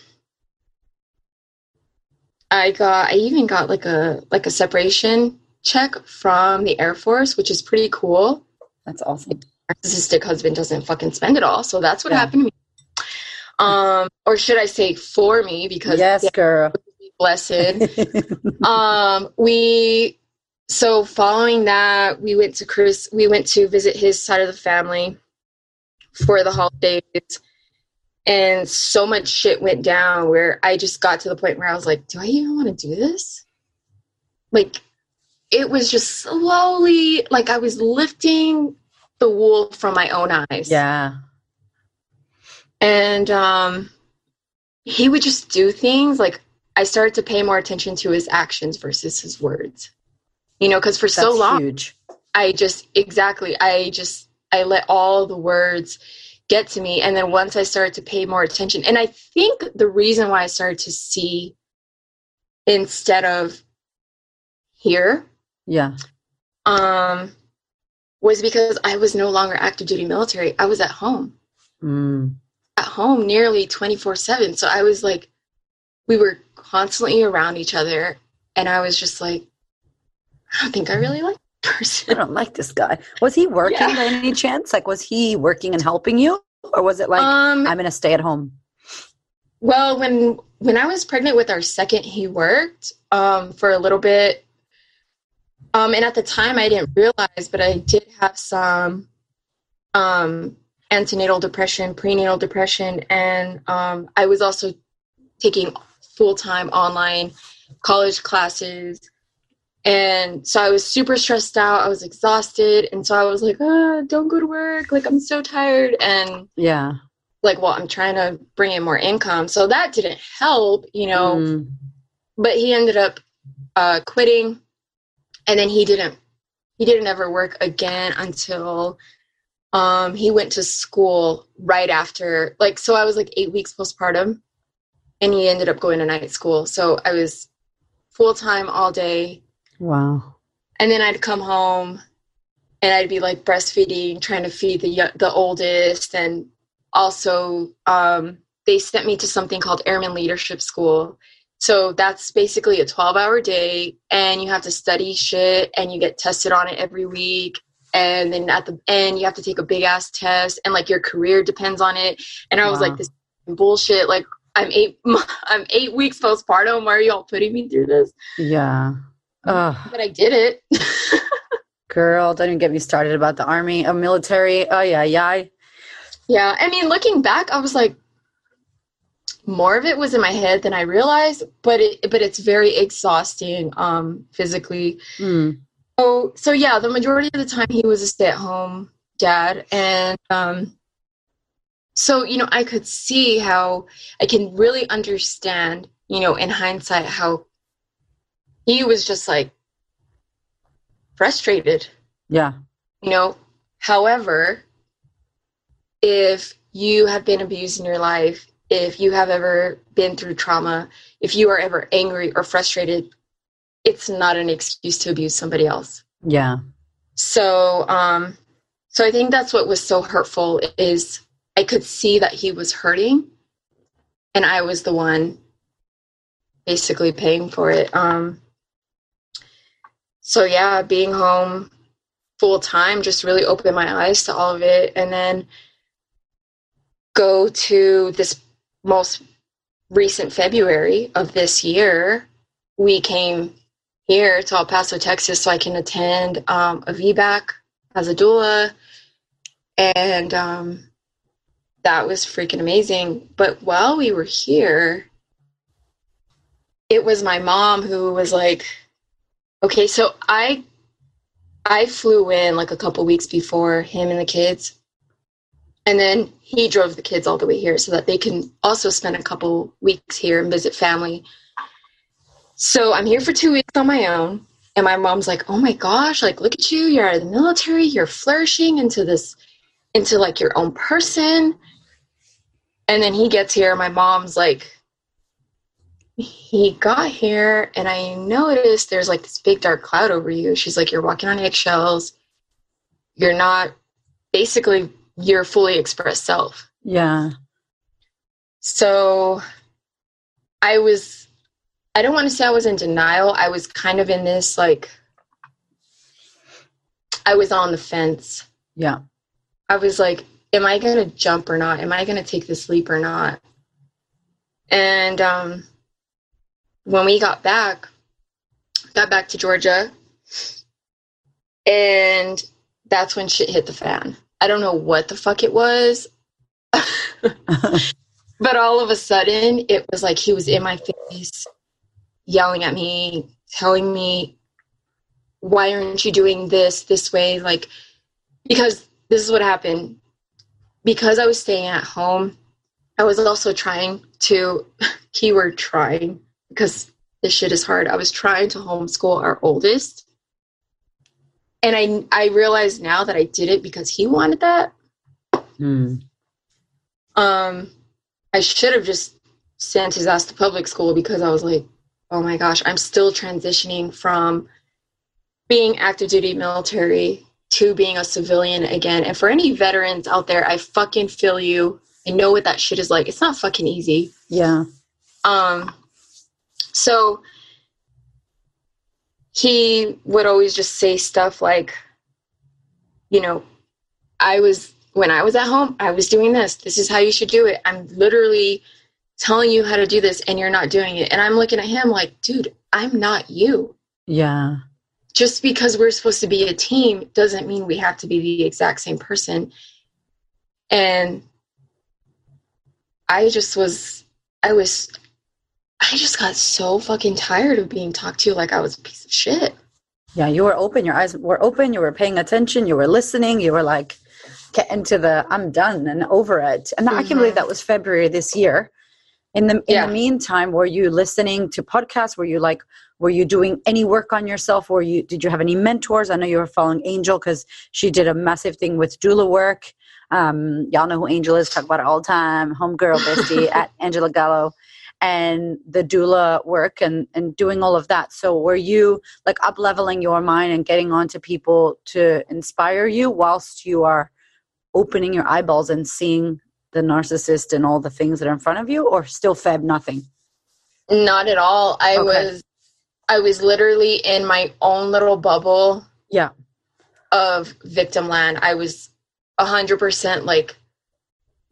Speaker 2: I got, I even got like a like a separation check from the Air Force, which is pretty cool.
Speaker 1: That's awesome.
Speaker 2: My Narcissistic husband doesn't fucking spend it all, so that's what
Speaker 1: Yeah.
Speaker 2: happened to me. Um, or should I say for me? Because
Speaker 1: Yes, girl.
Speaker 2: blessed. [LAUGHS] um we so following that we went to chris we went to visit his side of the family for the holidays and so much shit went down where i just got to the point where i was like do i even want to do this like it was just slowly like i was lifting the wool from my own eyes
Speaker 1: yeah.
Speaker 2: And um he would just do things like i started to pay more attention to his actions versus his words you know because for so long
Speaker 1: huge.
Speaker 2: i just exactly i just i let all the words get to me and then once i started to pay more attention and i think the reason why i started to see instead of hear
Speaker 1: Yeah.
Speaker 2: um was because i was no longer active duty military i was at home
Speaker 1: Mm.
Speaker 2: At home nearly 24 7 so i was like we were constantly around each other and i was just like i don't think i really like this [LAUGHS]
Speaker 1: I don't like this guy. Was he working
Speaker 2: Yeah.
Speaker 1: by any chance? Like, was he working and helping you, or was it like
Speaker 2: um
Speaker 1: I'm gonna stay at home?
Speaker 2: well when when i was pregnant with our second he worked um for a little bit um and at the time i didn't realize but i did have some um antenatal depression prenatal depression and um i was also taking full-time online college classes and so i was super stressed out i was exhausted and so i was like ah, don't go to work like i'm so tired and
Speaker 1: Yeah.
Speaker 2: like well i'm trying to bring in more income so that didn't help you know
Speaker 1: Mm.
Speaker 2: but he ended up uh quitting and then he didn't he didn't ever work again until um he went to school right after like so i was like eight weeks postpartum and he ended up going to night school so i was full-time all day
Speaker 1: Wow.
Speaker 2: and then I'd come home and I'd be like breastfeeding, trying to feed the the oldest, and also um, they sent me to something called Airman Leadership School. So that's basically a twelve hour day, and you have to study shit, and you get tested on it every week. And then at the end, you have to take a big ass test, and like your career depends on it. And I was
Speaker 1: Wow.
Speaker 2: like, this bullshit. Like I'm eight, [LAUGHS] I'm eight weeks postpartum. Why are y'all putting me through this?
Speaker 1: Yeah. Oh,
Speaker 2: But I did it. [LAUGHS]
Speaker 1: girl, don't even get me started about the army, a military. Oh yeah, yeah.
Speaker 2: Yeah, I mean, looking back, I was like, more of it was in my head than I realized, but it but it's very exhausting um physically.
Speaker 1: Mm.
Speaker 2: So so yeah, the majority of the time he was a stay at home dad. And um, so, you know, I could see how I can really understand, you know, in hindsight, how he was just like frustrated.
Speaker 1: Yeah.
Speaker 2: You know, however, if you have been abused in your life, if you have ever been through trauma, if you are ever angry or frustrated, it's not an excuse to abuse somebody else.
Speaker 1: Yeah.
Speaker 2: So, um, so I think that's what was so hurtful is I could see that he was hurting, and I was the one basically paying for it. Um, so yeah, being home full time just really opened my eyes to all of it, and then go to this most recent February of this year, we came here to El Paso, Texas, so I can attend um, a VBAC as a doula, and um, that was freaking amazing. But while we were here, it was my mom who was like, "Okay, so I." I flew in like a couple weeks before him and the kids and then he drove the kids all the way here so that they can also spend a couple weeks here and visit family. So I'm here for two weeks on my own. And my mom's like, oh my gosh, like, look at you. You're out of the military. You're flourishing into this, into like your own person. And then he gets here. My mom's like, he got here and I noticed there's like this big dark cloud over you. She's like, you're walking on eggshells. You're not basically your fully expressed self.
Speaker 1: Yeah.
Speaker 2: So I was, I don't want to say I was in denial. I was kind of in this, like, I was on the fence.
Speaker 1: Yeah.
Speaker 2: I was like, am I going to jump or not? Am I going to take this leap or not? And um, when we got back, got back to Georgia, and that's when shit hit the fan. I don't know what the fuck it was. [LAUGHS] [LAUGHS] but all of a sudden, it was like he was in my face, yelling at me, telling me, Why aren't you doing this this way? Like, because this is what happened. Because I was staying at home, I was also trying to, [LAUGHS] keyword trying, because this shit is hard. I was trying to homeschool our oldest and I I realize now that I did it because he wanted that.
Speaker 1: Mm.
Speaker 2: Um, I should have just sent his ass to public school because I was like, oh my gosh, I'm still transitioning from being active duty military to being a civilian again. And for any veterans out there, I fucking feel you. I know what that shit is like. It's not fucking easy.
Speaker 1: Yeah.
Speaker 2: Um. So he would always just say stuff like, you know, I was, when I was at home, I was doing this. This is how you should do it. I'm literally telling you how to do this and you're not doing it. And I'm looking at him like, dude, I'm not you.
Speaker 1: Yeah.
Speaker 2: Just because we're supposed to be a team doesn't mean we have to be the exact same person. And I just was, I was, I just got so fucking tired of being talked to like I was a piece of shit.
Speaker 1: Yeah, you were open. Your eyes were open. You were paying attention. You were listening. You were like, get into the I'm done and over it. And mm-hmm. I can believe that was February this year. In the in yeah. the meantime, were you listening to podcasts? Were you like, were you doing any work on yourself? Were you did you have any mentors? I know you were following Angel because she did a massive thing with doula work. Um, y'all know who Angel is. Talk about it all the time. Homegirl bestie [LAUGHS] at Angela Gallo and the doula work and and doing all of that so were you like up leveling your mind and getting on to people to inspire you whilst you are opening your eyeballs and seeing the narcissist and all the things that are in front of you or still feb nothing
Speaker 2: not at all i okay. was i was literally in my own little bubble
Speaker 1: yeah
Speaker 2: of victim land i was 100% like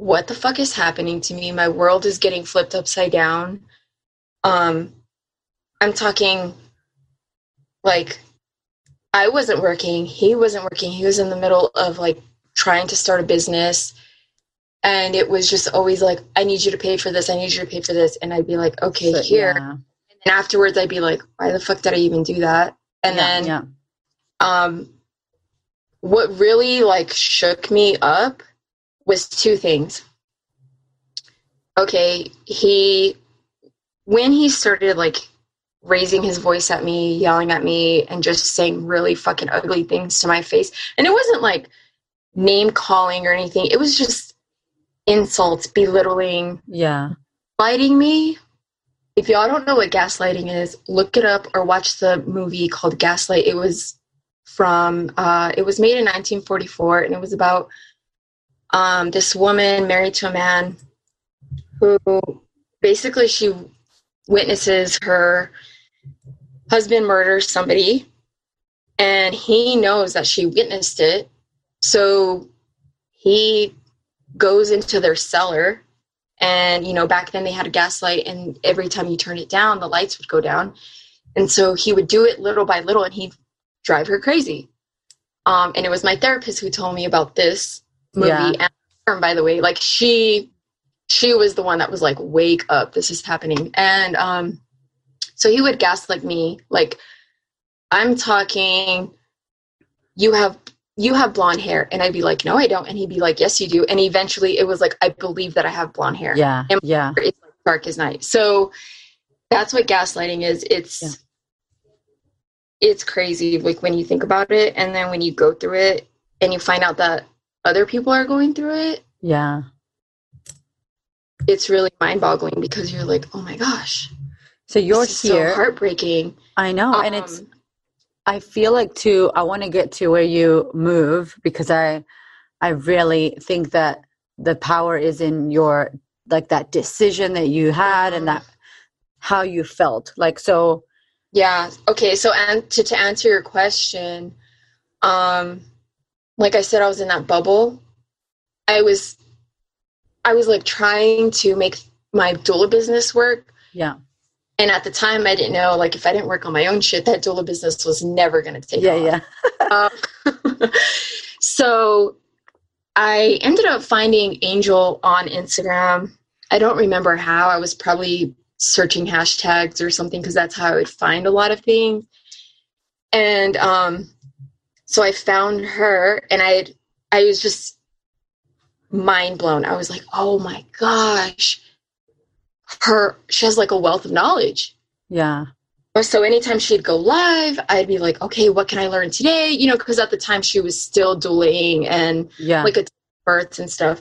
Speaker 2: what the fuck is happening to me? My world is getting flipped upside down. Um, I'm talking like I wasn't working, he wasn't working. He was in the middle of like trying to start a business. And it was just always like, I need you to pay for this. I need you to pay for this. And I'd be like, okay, so, here. Yeah. And afterwards, I'd be like, why the fuck did I even do that? And yeah, then, yeah. um, what really like shook me up was two things. Okay, he when he started like raising his voice at me, yelling at me, and just saying really fucking ugly things to my face. And it wasn't like name calling or anything. It was just insults, belittling,
Speaker 3: Yeah.
Speaker 2: lighting me. If y'all don't know what gaslighting is, look it up or watch the movie called Gaslight. It was from uh, it was made in 1944 and it was about um, this woman married to a man who basically she witnesses her husband murders somebody and he knows that she witnessed it so he goes into their cellar and you know back then they had a gas light and every time you turn it down the lights would go down. And so he would do it little by little and he'd drive her crazy. Um, and it was my therapist who told me about this movie
Speaker 3: Yeah.
Speaker 2: and by the way. Like she she was the one that was like wake up this is happening. And um so he would gaslight me like i'm talking you have you have blonde hair and i'd be like no i don't and he'd be like yes you do and eventually it was like i believe that i have blonde hair
Speaker 3: Yeah.
Speaker 2: And-
Speaker 3: Yeah.
Speaker 2: it's like dark as night so that's what gaslighting is it's
Speaker 3: Yeah.
Speaker 2: it's crazy like when you think about it and then when you go through it and you find out that other people are going through it
Speaker 3: Yeah.
Speaker 2: it's really mind-boggling because you're like oh my gosh
Speaker 3: So you're here.
Speaker 2: so heartbreaking
Speaker 3: I know. and it's
Speaker 2: Um,
Speaker 3: I feel like too I want to get to where you move because I I really think that the power is in your like that decision that you had and that how you felt. Like so
Speaker 2: Yeah. Okay. So, and to, to answer your question, um, like I said, I was in that bubble. I was, I was like trying to make my doula business work.
Speaker 3: yeah.
Speaker 2: And at the time, I didn't know, like, if I didn't work on my own shit, that doula business was never going to take
Speaker 3: Yeah,
Speaker 2: off.
Speaker 3: yeah. [LAUGHS]
Speaker 2: Um, [LAUGHS] so I ended up finding Angel on Instagram. I don't remember how. I was probably searching hashtags or something because that's how I would find a lot of things. And um, so I found her, and I I was just mind blown. I was like, oh my gosh, her she has like a wealth of knowledge.
Speaker 3: Yeah.
Speaker 2: So anytime she'd go live, I'd be like, okay, what can I learn today? You know, because at the time she was still dueling and
Speaker 3: Yeah.
Speaker 2: like a births and stuff.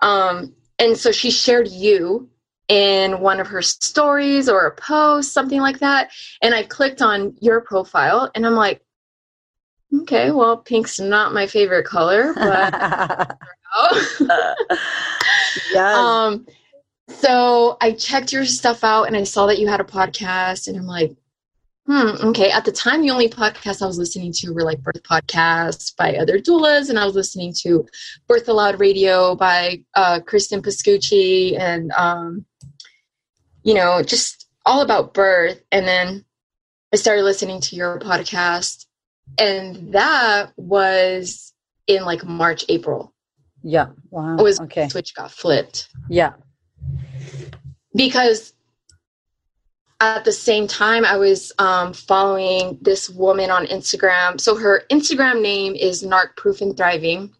Speaker 2: Um, and so she shared you in one of her stories or a post, something like that. And I clicked on your profile and I'm like, okay, well, pink's not my favorite color, but [LAUGHS] [LAUGHS]
Speaker 3: yes.
Speaker 2: um so i checked your stuff out and i saw that you had a podcast and i'm like hmm okay at the time the only podcasts i was listening to were like birth podcasts by other doulas and i was listening to birth allowed radio by uh, cristen pascucci and um you know just all about birth and then i started listening to your podcast and that was in like march april
Speaker 3: yeah. Wow.
Speaker 2: it was
Speaker 3: okay.
Speaker 2: switch got flipped
Speaker 3: Yeah.
Speaker 2: Because at the same time i was um, following this woman on instagram. So her instagram name is narc proof and thriving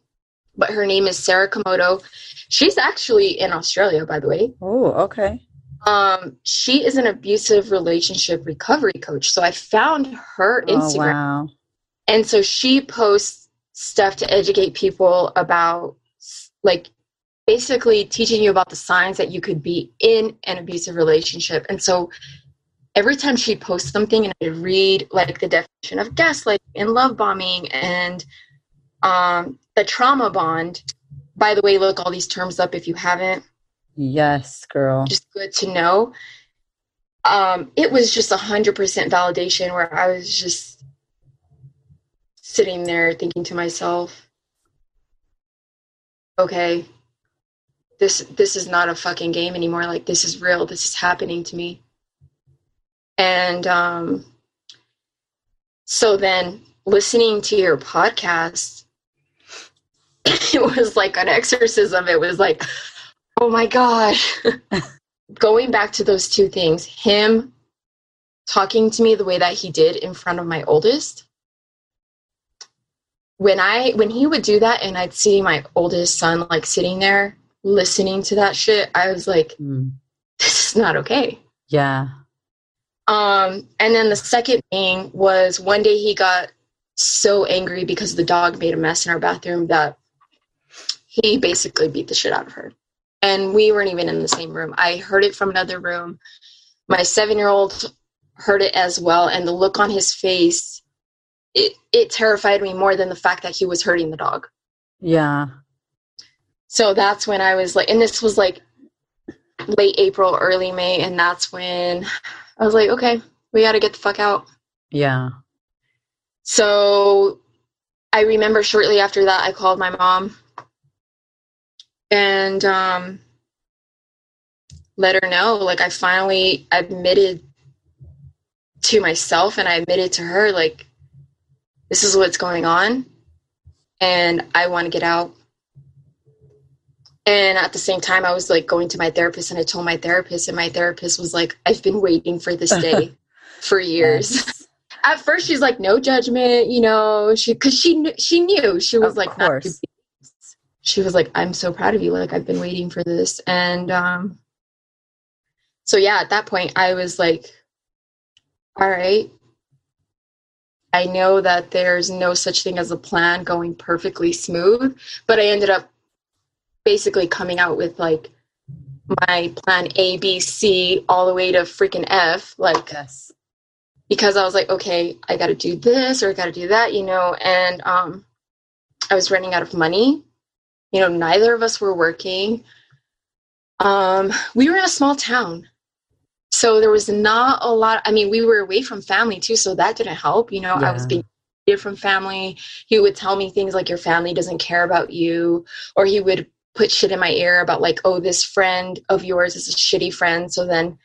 Speaker 2: but her name is sarah komodo. She's actually in australia by the way.
Speaker 3: Oh, okay.
Speaker 2: um, she is an abusive relationship recovery coach. So i found her
Speaker 3: Oh,
Speaker 2: instagram.
Speaker 3: wow.
Speaker 2: and so she posts stuff to educate people about like basically teaching you about the signs that you could be in an abusive relationship. And so every time she posts something and i read like the definition of gaslighting and love bombing and um, the trauma bond by the way look all these terms up if you haven't.
Speaker 3: Yes, girl.
Speaker 2: just good to know. Um, it was just a hundred percent validation where i was just sitting there thinking to myself okay this this is not a fucking game anymore. Like this is real. This is happening to me. And um so then listening to your podcast [LAUGHS] it was like an exorcism. It was like oh my gosh [LAUGHS] going back to those two things him talking to me the way that he did in front of my oldest. When I when he would do that and I'd see my oldest son like sitting there listening to that shit, I was like,
Speaker 3: Mm.
Speaker 2: this is not okay.
Speaker 3: Yeah.
Speaker 2: Um, and then the second thing was one day he got so angry because the dog made a mess in our bathroom that he basically beat the shit out of her. And we weren't even in the same room. I heard it from another room. My seven year old heard it as well, and the look on his face, it, it terrified me more than the fact that he was hurting the dog.
Speaker 3: Yeah.
Speaker 2: So that's when I was like, and this was like late April, early May, and that's when I was like, okay, we got to get the fuck out.
Speaker 3: Yeah.
Speaker 2: So I remember shortly after that, I called my mom and um, let her know. Like, I finally admitted to myself and I admitted to her, like, this is what's going on and I want to get out. And at the same time, I was like going to my therapist and I told my therapist, and my therapist was like, I've been waiting for this day [LAUGHS] for years. [LAUGHS] At first she's like no judgment you know she because she kn- she knew. She was
Speaker 3: Of
Speaker 2: like
Speaker 3: course.
Speaker 2: she was like i'm so proud of you. Like i've been waiting for this. And um so yeah at that point i was like all right. I know that there's no such thing as a plan going perfectly smooth but i ended up basically coming out with like my plan a b c all the way to freaking f like
Speaker 3: Yes.
Speaker 2: because I was like, okay, I got to do this or I got to do that, you know, and um, I was running out of money. You know, neither of us were working. Um, we were in a small town. So there was not a lot. I mean, we were away from family too, so that didn't help. You know, I was being from family. He would tell me things like, your family doesn't care about you, or he would put shit in my ear about, like, oh, this friend of yours is a shitty friend. So then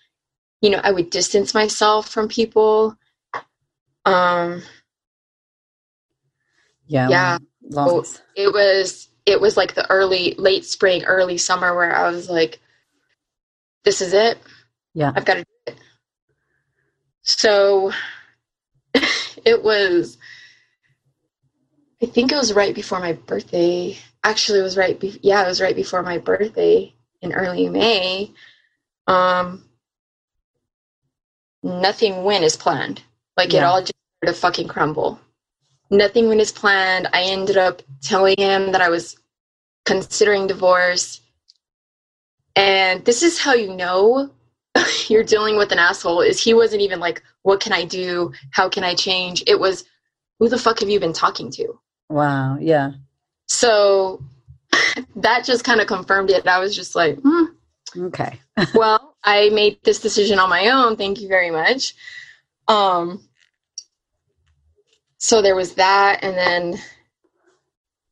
Speaker 2: you know i would distance myself from people um
Speaker 3: Yeah.
Speaker 2: Yeah.
Speaker 3: Long,
Speaker 2: it was it was like the early late spring early summer where i was like this is it
Speaker 3: yeah.
Speaker 2: i've got to do it so [LAUGHS] it was i think it was right before my birthday actually it was right be- yeah it was right before my birthday in early may. Um nothing went as planned. Like it all just started to fucking crumble. Nothing went as planned. I ended up telling him that i was considering divorce. And this is how you know [LAUGHS] you're dealing with an asshole is he wasn't even like what can i do? How can i change? It was who the fuck have you been talking to?
Speaker 3: Wow. Yeah.
Speaker 2: So [LAUGHS] that just kind of confirmed it. I was just like hmm,
Speaker 3: Okay. [LAUGHS]
Speaker 2: well i made this decision on my own. Thank you very much. Um so there was that and then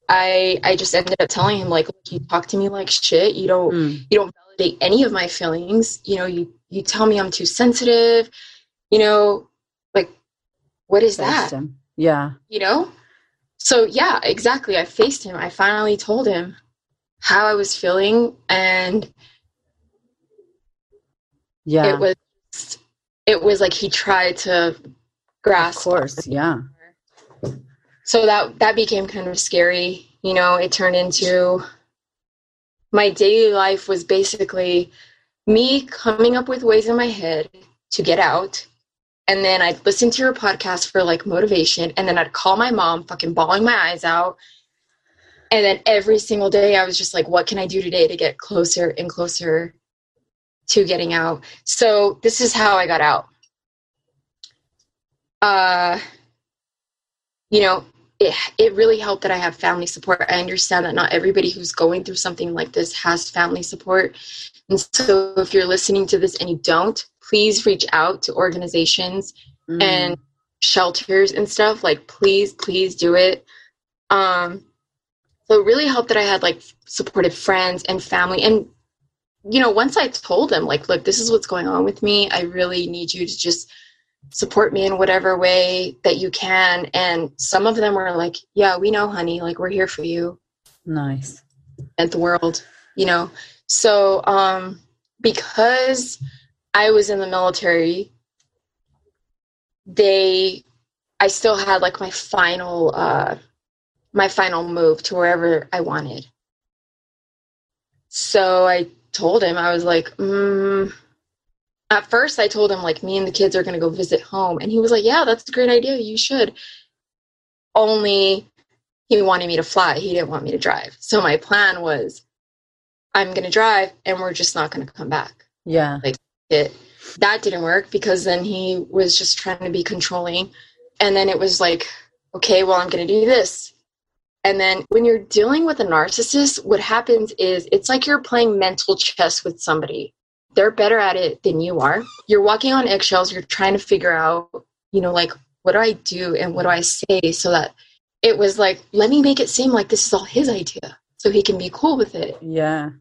Speaker 2: i i just ended up telling him like you talk to me like shit. You don't
Speaker 3: Mm.
Speaker 2: you don't validate any of my feelings. You know you you tell me i'm too sensitive. You know like what is that?
Speaker 3: him. Yeah.
Speaker 2: you know so yeah exactly i faced him i finally told him how i was feeling and
Speaker 3: Yeah.
Speaker 2: it was it was like he tried to grasp.
Speaker 3: of course. Yeah.
Speaker 2: so that that became kind of scary you know it turned into my daily life was basically me coming up with ways in my head to get out and then i'd listen to your podcast for like motivation and then i'd call my mom fucking bawling my eyes out and then every single day i was just like what can i do today to get closer and closer to getting out so this is how i got out uh you know it, it really helped that I have family support. I understand that not everybody who's going through something like this has family support. And so if you're listening to this and you don't, please reach out to organizations
Speaker 3: Mm.
Speaker 2: and shelters and stuff. Like please, please do it. Um so it really helped that I had like supportive friends and family. And you know, once I told them, like, look, this is what's going on with me. I really need you to just support me in whatever way that you can. And some of them were like, Yeah, we know, honey, like we're here for you
Speaker 3: nice.
Speaker 2: and the world, you know. So um because I was in the military, they I still had like my final uh my final move to wherever I wanted. So I told him, I was like, mm. at first I told him, like, me and the kids are going to go visit home. And he was like, yeah, that's a great idea. You should. Only he wanted me to fly. He didn't want me to drive. So my plan was, I'm going to drive and we're just not going to come back.
Speaker 1: Yeah.
Speaker 2: Like it, that didn't work because then he was just trying to be controlling. And then it was like, okay, well, I'm going to do this. And then when you're dealing with a narcissist, what happens is it's like you're playing mental chess with somebody. They're better at it than you are. You're walking on eggshells. You're trying to figure out, you know, like, what do I do and what do I say so that it was like, let me make it seem like this is all his idea so he can be cool with it.
Speaker 1: Yeah.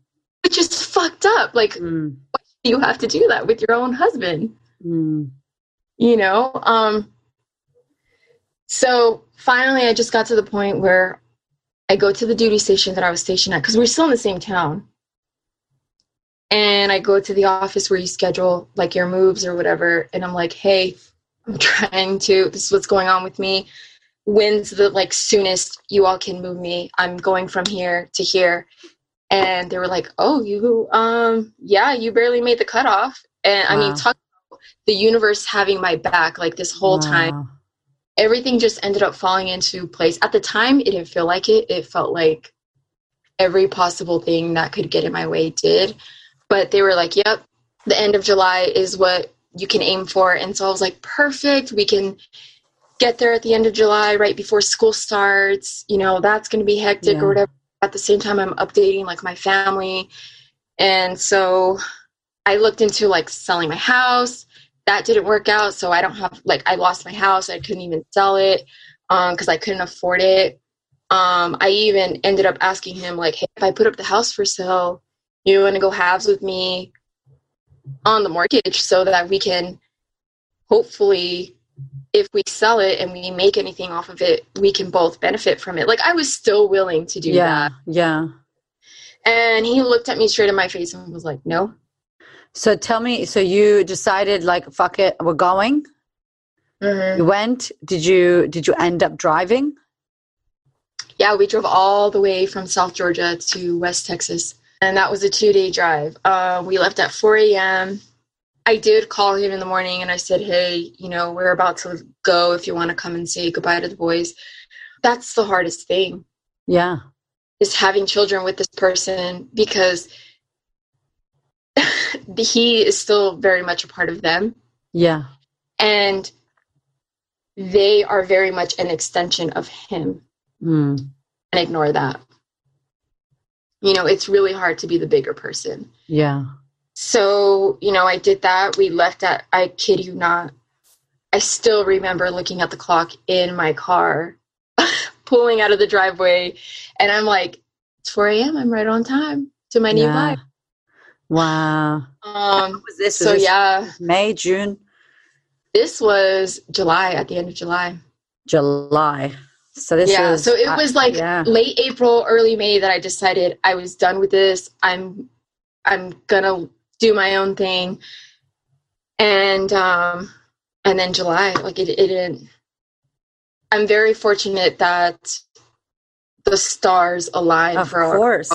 Speaker 2: Which is fucked up. Like,
Speaker 1: Mm.
Speaker 2: You have to do that with your own husband
Speaker 1: Mm.
Speaker 2: you know um so finally i just got to the point where i go to the duty station that i was stationed at because we're still in the same town. And i go to the office where you schedule like your moves or whatever and i'm like hey i'm [LAUGHS] trying to this is what's going on with me. When's the like soonest you all can move me? I'm going from here to here and they were like oh you um yeah you barely made the cutoff. And i mean talk about the universe having my back like this whole time. Everything just ended up falling into place. At the time it didn't feel like it. It felt like every possible thing that could get in my way did. But they were like yep the end of july is what you can aim for. And so i was like perfect. We can get there at the end of july right before school starts. You know that's going to be hectic
Speaker 1: Yeah.
Speaker 2: or whatever at the same time i'm updating like my family. And so i looked into like selling my house. That didn't work out so i don't have like i lost my house. I couldn't even sell it because i couldn't afford it. Um, i even ended up asking him like hey if i put up the house for sale you want to go halves with me on the mortgage so that we can hopefully if we sell it and we make anything off of it we can both benefit from it like i was still willing to do
Speaker 1: Yeah.
Speaker 2: that
Speaker 1: Yeah.
Speaker 2: and he looked at me straight in my face and was like no
Speaker 1: So tell me, so you decided like fuck it, we're going.
Speaker 2: Mhm.
Speaker 1: You went. Did you did you end up driving?
Speaker 2: Yeah, we drove all the way from South Georgia to West Texas, and that was a two day drive. Uh, we left at 4 a.m. I did call him in the morning and I said, Hey, you know, we're about to go if you want to come and say goodbye to the boys. That's the hardest thing
Speaker 1: Yeah.
Speaker 2: is having children with this person because [LAUGHS] he is still very much a part of them
Speaker 1: Yeah.
Speaker 2: and they are very much an extension of him.
Speaker 1: Mm.
Speaker 2: and ignore that. You know, it's really hard to be the bigger person.
Speaker 1: Yeah.
Speaker 2: So, you know, I did that. We left at, I kid you not, I still remember looking at the clock in my car, [LAUGHS] pulling out of the driveway, and I'm like, it's 4 a.m. I'm right on time to my new
Speaker 1: yeah.
Speaker 2: life.
Speaker 1: Wow.
Speaker 2: Um,
Speaker 1: was this? Was
Speaker 2: so,
Speaker 1: this
Speaker 2: yeah,
Speaker 1: May, June,
Speaker 2: this was July, at the end of July.
Speaker 1: July. So this
Speaker 2: yeah,
Speaker 1: was
Speaker 2: so it
Speaker 1: uh,
Speaker 2: was like
Speaker 1: yeah.
Speaker 2: late April, early May that I decided I was done with this. I'm I'm gonna do my own thing, and um, and then July, like it, it didn't. I'm very fortunate that the stars aligned
Speaker 1: Of
Speaker 2: for our
Speaker 1: course.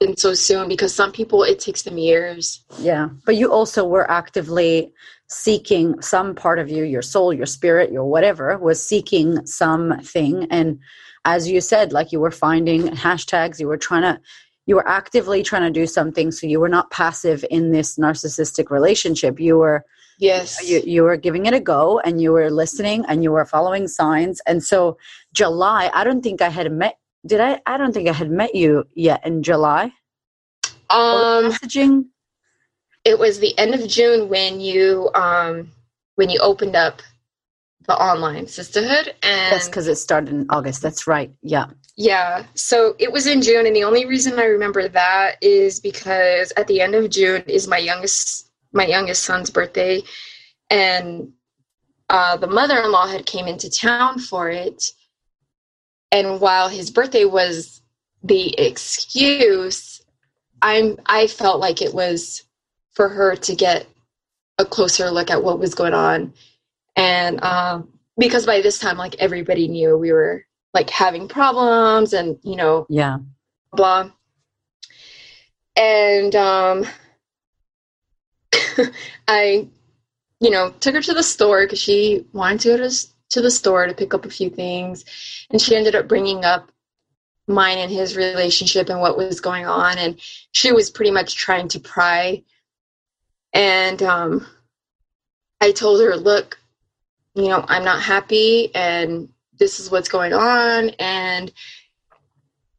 Speaker 2: and so soon because some people it takes them years.
Speaker 1: Yeah. But you also were actively seeking some part of you, your soul, your spirit, your whatever, was seeking something. And as you said, like you were finding hashtags, you were trying to, you were actively trying to do something. So you were not passive in this narcissistic relationship. You were,
Speaker 2: Yes.
Speaker 1: you, you were giving it a go and you were listening and you were following signs. And so July, I don't think I had met, did I? I don't think I had met you yet in July.
Speaker 2: um
Speaker 1: Messaging.
Speaker 2: it was the end of June when you um when you opened up the online Sistahood and
Speaker 1: Yes, because it started in August. That's right. Yeah.
Speaker 2: Yeah so it was in June and the only reason I remember that is because at the end of June is my youngest my youngest son's birthday and uh, the mother-in-law had came into town for it and while his birthday was the excuse i'm i felt like it was for her to get a closer look at what was going on and um, because by this time like everybody knew we were like having problems and you know
Speaker 3: Yeah.
Speaker 2: blah. And um [LAUGHS] i you know took her to the store because she wanted to go to, to the store to pick up a few things. And she ended up bringing up mine and his relationship and what was going on. And she was pretty much trying to pry. And um i told her look you know i'm not happy and this is what's going on and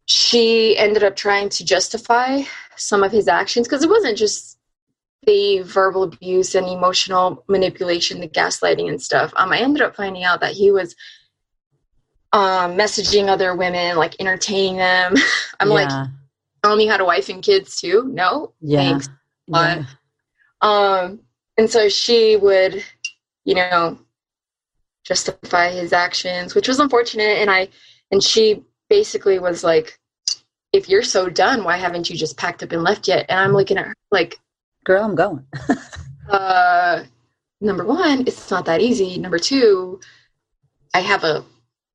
Speaker 2: she ended up trying to justify some of his actions because it wasn't just the verbal abuse and emotional manipulation, the gaslighting and stuff. Um, I ended up finding out that he was um, messaging other women, like entertaining them. [LAUGHS] I'm like,
Speaker 3: yeah.
Speaker 2: telling me how to wife and kids too? No,
Speaker 3: yeah.
Speaker 2: thanks. but-
Speaker 3: yeah.
Speaker 2: Um, and so she would, you know, justify his actions, which was unfortunate. And I, and she basically was like, if you're so done, why haven't you just packed up and left yet? And I'm looking at her like,
Speaker 3: Girl, I'm going. [LAUGHS]
Speaker 2: uh, number one, it's not that easy. Number two, I have a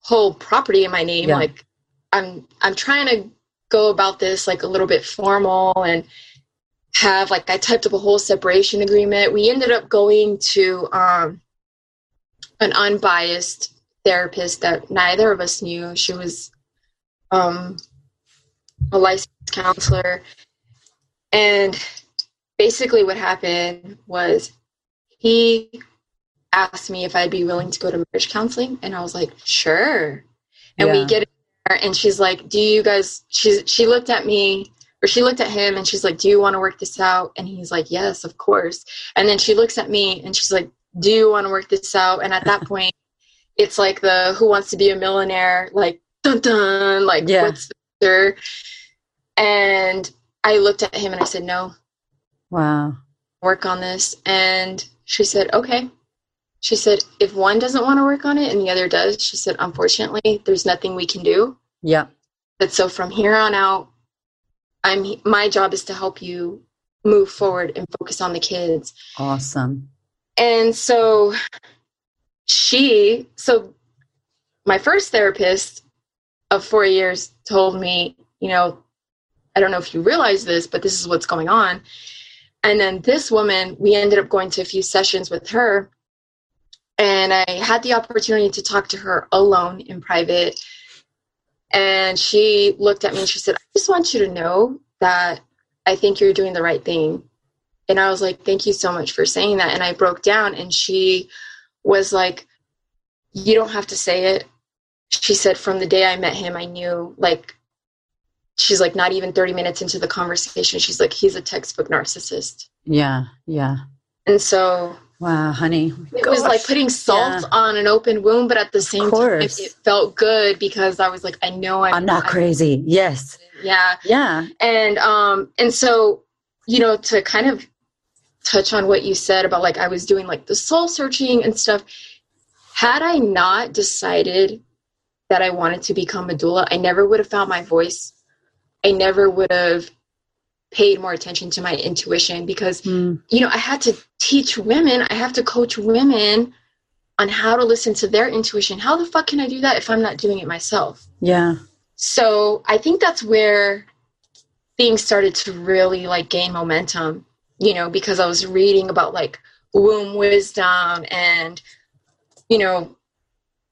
Speaker 2: whole property in my name.
Speaker 3: Yeah.
Speaker 2: Like I'm I'm trying to go about this like a little bit formal and have like I typed up a whole separation agreement. We ended up going to um an unbiased therapist that neither of us knew. She was um a licensed counselor. And basically what happened was he asked me if I'd be willing to go to marriage counseling and I was like, "Sure." And we get in there and she's like, "Do you guys she she looked at me or she looked at him and she's like, "Do you want to work this out?" And he's like, "Yes, of course." And then she looks at me and she's like, "Do you want to work this out?" And at that [LAUGHS] point, it's like the who wants to be a millionaire like dun dun like
Speaker 3: Yeah.
Speaker 2: what's the? And I looked at him and I said, "No,
Speaker 3: Wow.
Speaker 2: work on this." And she said, "Okay." She said, "If one doesn't want to work on it and the other does," she said, "Unfortunately, there's nothing we can do."
Speaker 3: Yeah.
Speaker 2: But so from here on out, I'm my job is to help you move forward and focus on the kids.
Speaker 3: Awesome.
Speaker 2: And so she, so my first therapist of four years told me, you know, I don't know if you realize this, but this is what's going on. And then this woman, we ended up going to a few sessions with her. And I had the opportunity to talk to her alone in private. And she looked at me and she said, I just want you to know that I think you're doing the right thing. And I was like, thank you so much for saying that. And I broke down and she was like, you don't have to say it. She said, from the day I met him, I knew, like, she's like, not even 30 minutes into the conversation, she's like, he's a textbook narcissist.
Speaker 3: Yeah. Yeah.
Speaker 2: And so
Speaker 3: Wow, honey.
Speaker 2: it was like putting salt
Speaker 3: Yeah.
Speaker 2: on an open wound, but at the same time, it felt good because I was like, I know I'm,
Speaker 3: I'm not crazy. Yes.
Speaker 2: Yeah.
Speaker 3: Yeah.
Speaker 2: and um and so you know to kind of touch on what you said about like i was doing like the soul searching and stuff. Had i not decided that i wanted to become a doula i never would have found my voice. I never would have paid more attention to my intuition because
Speaker 3: Mm,
Speaker 2: you know i had to teach women i have to coach women on how to listen to their intuition. How the fuck can i do that if i'm not doing it myself?
Speaker 3: Yeah.
Speaker 2: so I think that's where things started to really like gain momentum, you know, because I was reading about like womb wisdom and, you know,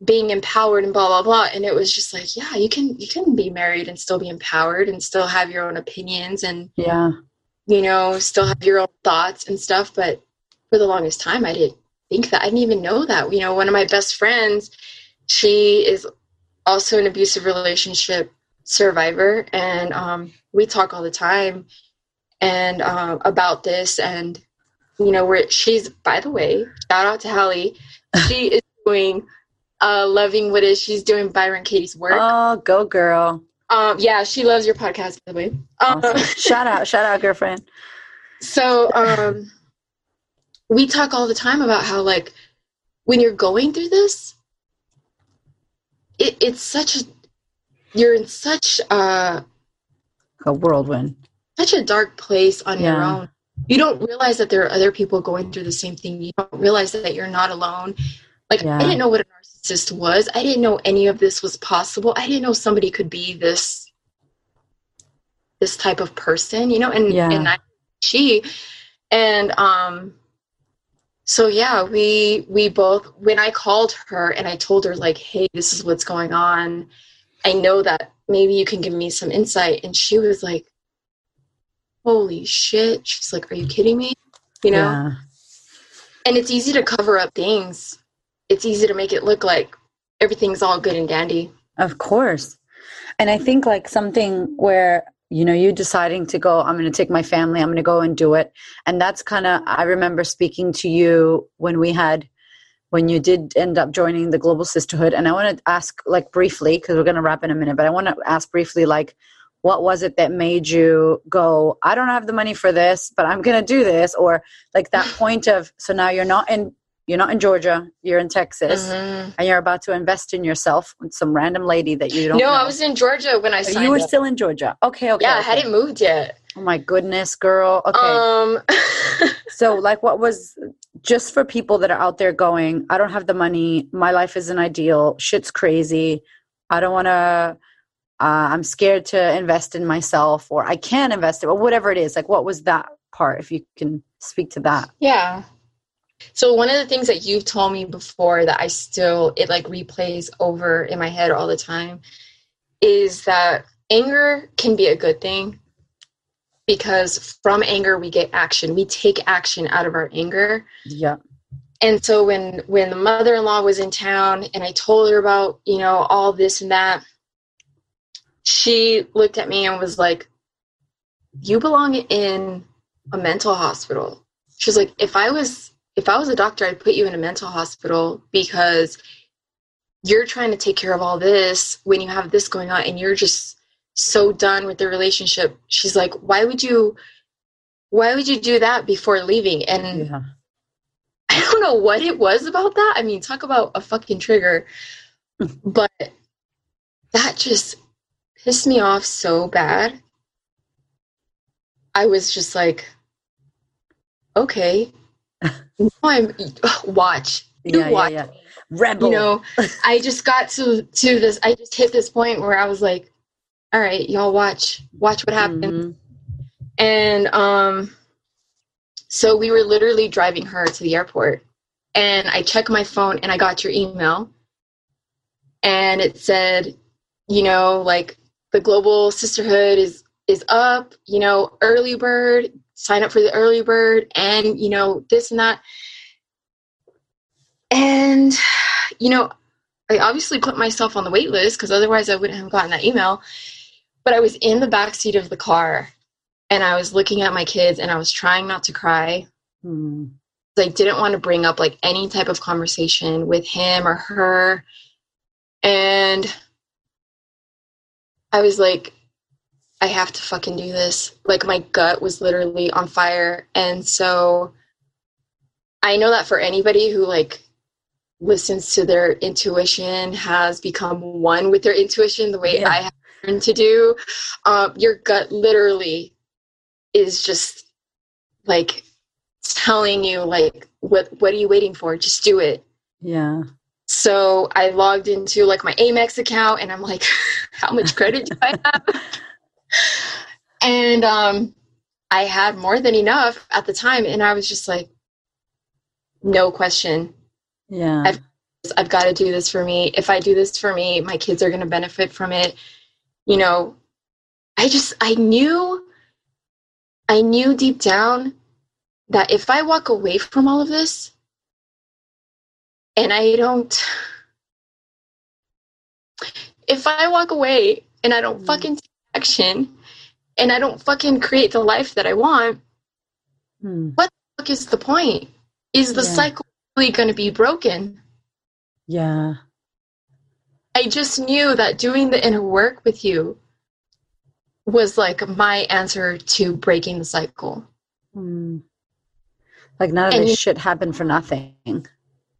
Speaker 2: being empowered and blah blah blah. And it was just like, yeah, you can you can be married and still be empowered and still have your own opinions and,
Speaker 3: Yeah.
Speaker 2: you know, still have your own thoughts and stuff. But for the longest time I didn't think that. I didn't even know that. You know, one of my best friends, she is also an abusive relationship survivor and um, we talk all the time and uh, about this and you know where she's by the way shout out to Hallie [LAUGHS] she is doing uh, loving what is she's doing Byron Katie's work
Speaker 3: Oh, go girl.
Speaker 2: um, yeah she loves your podcast by the way um,
Speaker 3: Awesome. [LAUGHS] shout out, shout out, girlfriend.
Speaker 2: so um, we talk all the time about how like when you're going through this it, it's such a you're in such a
Speaker 3: A whirlwind.
Speaker 2: Such a dark place on your own. You don't realize that there are other people going through the same thing. You don't realize that you're not alone. Like
Speaker 1: Yeah.
Speaker 2: I didn't know what a narcissist was. I didn't know any of this was possible. I didn't know somebody could be this this type of person, you know, and
Speaker 1: Yeah.
Speaker 2: and I, she and um so yeah, we we both when I called her and I told her like, "Hey, this is what's going on. I know that maybe you can give me some insight." And she was like, "Holy shit." She's like, "Are you kidding me?" You know?
Speaker 1: Yeah.
Speaker 2: And it's easy to cover up things. It's easy to make it look like everything's all good and dandy.
Speaker 1: Of course. And I think like something where, you know, you deciding to go, I'm going to take my family, I'm going to go and do it. And that's kind of, I remember speaking to you when we had, when you did end up joining the Global Sistahood. And I want to ask like briefly, because we're going to wrap in a minute, but I want to ask briefly, like, what was it that made you go, I don't have the money for this, but I'm going to do this? Or like that [LAUGHS] point of, so now you're not in, you're not in Georgia, you're in Texas
Speaker 2: Mhm.
Speaker 1: and you're about to invest in yourself with some random lady that you don't
Speaker 2: No,
Speaker 1: know.
Speaker 2: I was in Georgia when I
Speaker 1: So
Speaker 2: signed
Speaker 1: you were
Speaker 2: up.
Speaker 1: still in Georgia. Okay, okay.
Speaker 2: yeah, I hadn't moved yet.
Speaker 1: Oh my goodness, girl. Okay.
Speaker 2: Um [LAUGHS]
Speaker 1: so like what was just for people that are out there going, I don't have the money, my life isn't ideal, shit's crazy. I don't want to uh, I'm scared to invest in myself or I can invest it or whatever it is. Like what was that part if you can speak to that?
Speaker 2: Yeah. So one of the things that you've told me before that I still it like replays over in my head all the time is that anger can be a good thing because from anger we get action. We take action out of our anger.
Speaker 1: Yeah.
Speaker 2: And so when when the mother-in-law was in town and I told her about, you know, all this and that, she looked at me and was like, "You belong in a mental hospital." She's like, "If I was if I was a doctor, I'd put you in a mental hospital because you're trying to take care of all this when you have this going on and you're just so done with the relationship." She's like, "Why would you why would you do that before leaving?" And
Speaker 1: Yeah. [LAUGHS]
Speaker 2: I don't know what it was about that. I mean, talk about a fucking trigger. Hmm. but that just pissed me off so bad. I was just like, okay, [LAUGHS] now I'm watch. You
Speaker 1: Yeah, yeah,
Speaker 2: watch.
Speaker 1: yeah. Rebel.
Speaker 2: You know, I just got to to this. I just hit this point where I was like, all right, y'all watch, watch what happens.
Speaker 1: Mhm.
Speaker 2: And um, so we were literally driving her to the airport. And I checked my phone and I got your email. And it said, you know, like the global Sistahood is is up, you know, early bird, sign up for the early bird and you know, this and that. And you know, I obviously put myself on the wait list because otherwise I wouldn't have gotten that email. But I was in the back seat of the car and I was looking at my kids and I was trying not to cry.
Speaker 1: Mhm.
Speaker 2: I didn't want to bring up like any type of conversation with him or her. And I was like, I have to fucking do this. Like my gut was literally on fire. And so I know that for anybody who like listens to their intuition, has become one with their intuition the way
Speaker 1: Yeah.
Speaker 2: I have learned to do, um, your gut literally is just like telling you like what what are you waiting for just do it
Speaker 1: Yeah.
Speaker 2: So i logged into like my amex account and i'm like [LAUGHS] how much credit do i have? [LAUGHS] And um i had more than enough at the time and i was just like no question.
Speaker 1: Yeah.
Speaker 2: I've- i've got to do this for me. If i do this for me my kids are going to benefit from it. You know i just i knew i knew deep down that if I walk away from all of this and I don't, if I walk away and I don't
Speaker 1: Mm.
Speaker 2: fucking take action and I don't fucking create the life that I want,
Speaker 1: Hmm.
Speaker 2: what the fuck is the point? Is the
Speaker 1: Yeah.
Speaker 2: cycle really going to be broken?
Speaker 1: Yeah.
Speaker 2: I just knew that doing the inner work with you was like my answer to breaking the cycle.
Speaker 1: Hmm. Like none of
Speaker 2: And
Speaker 1: this shit happened for nothing.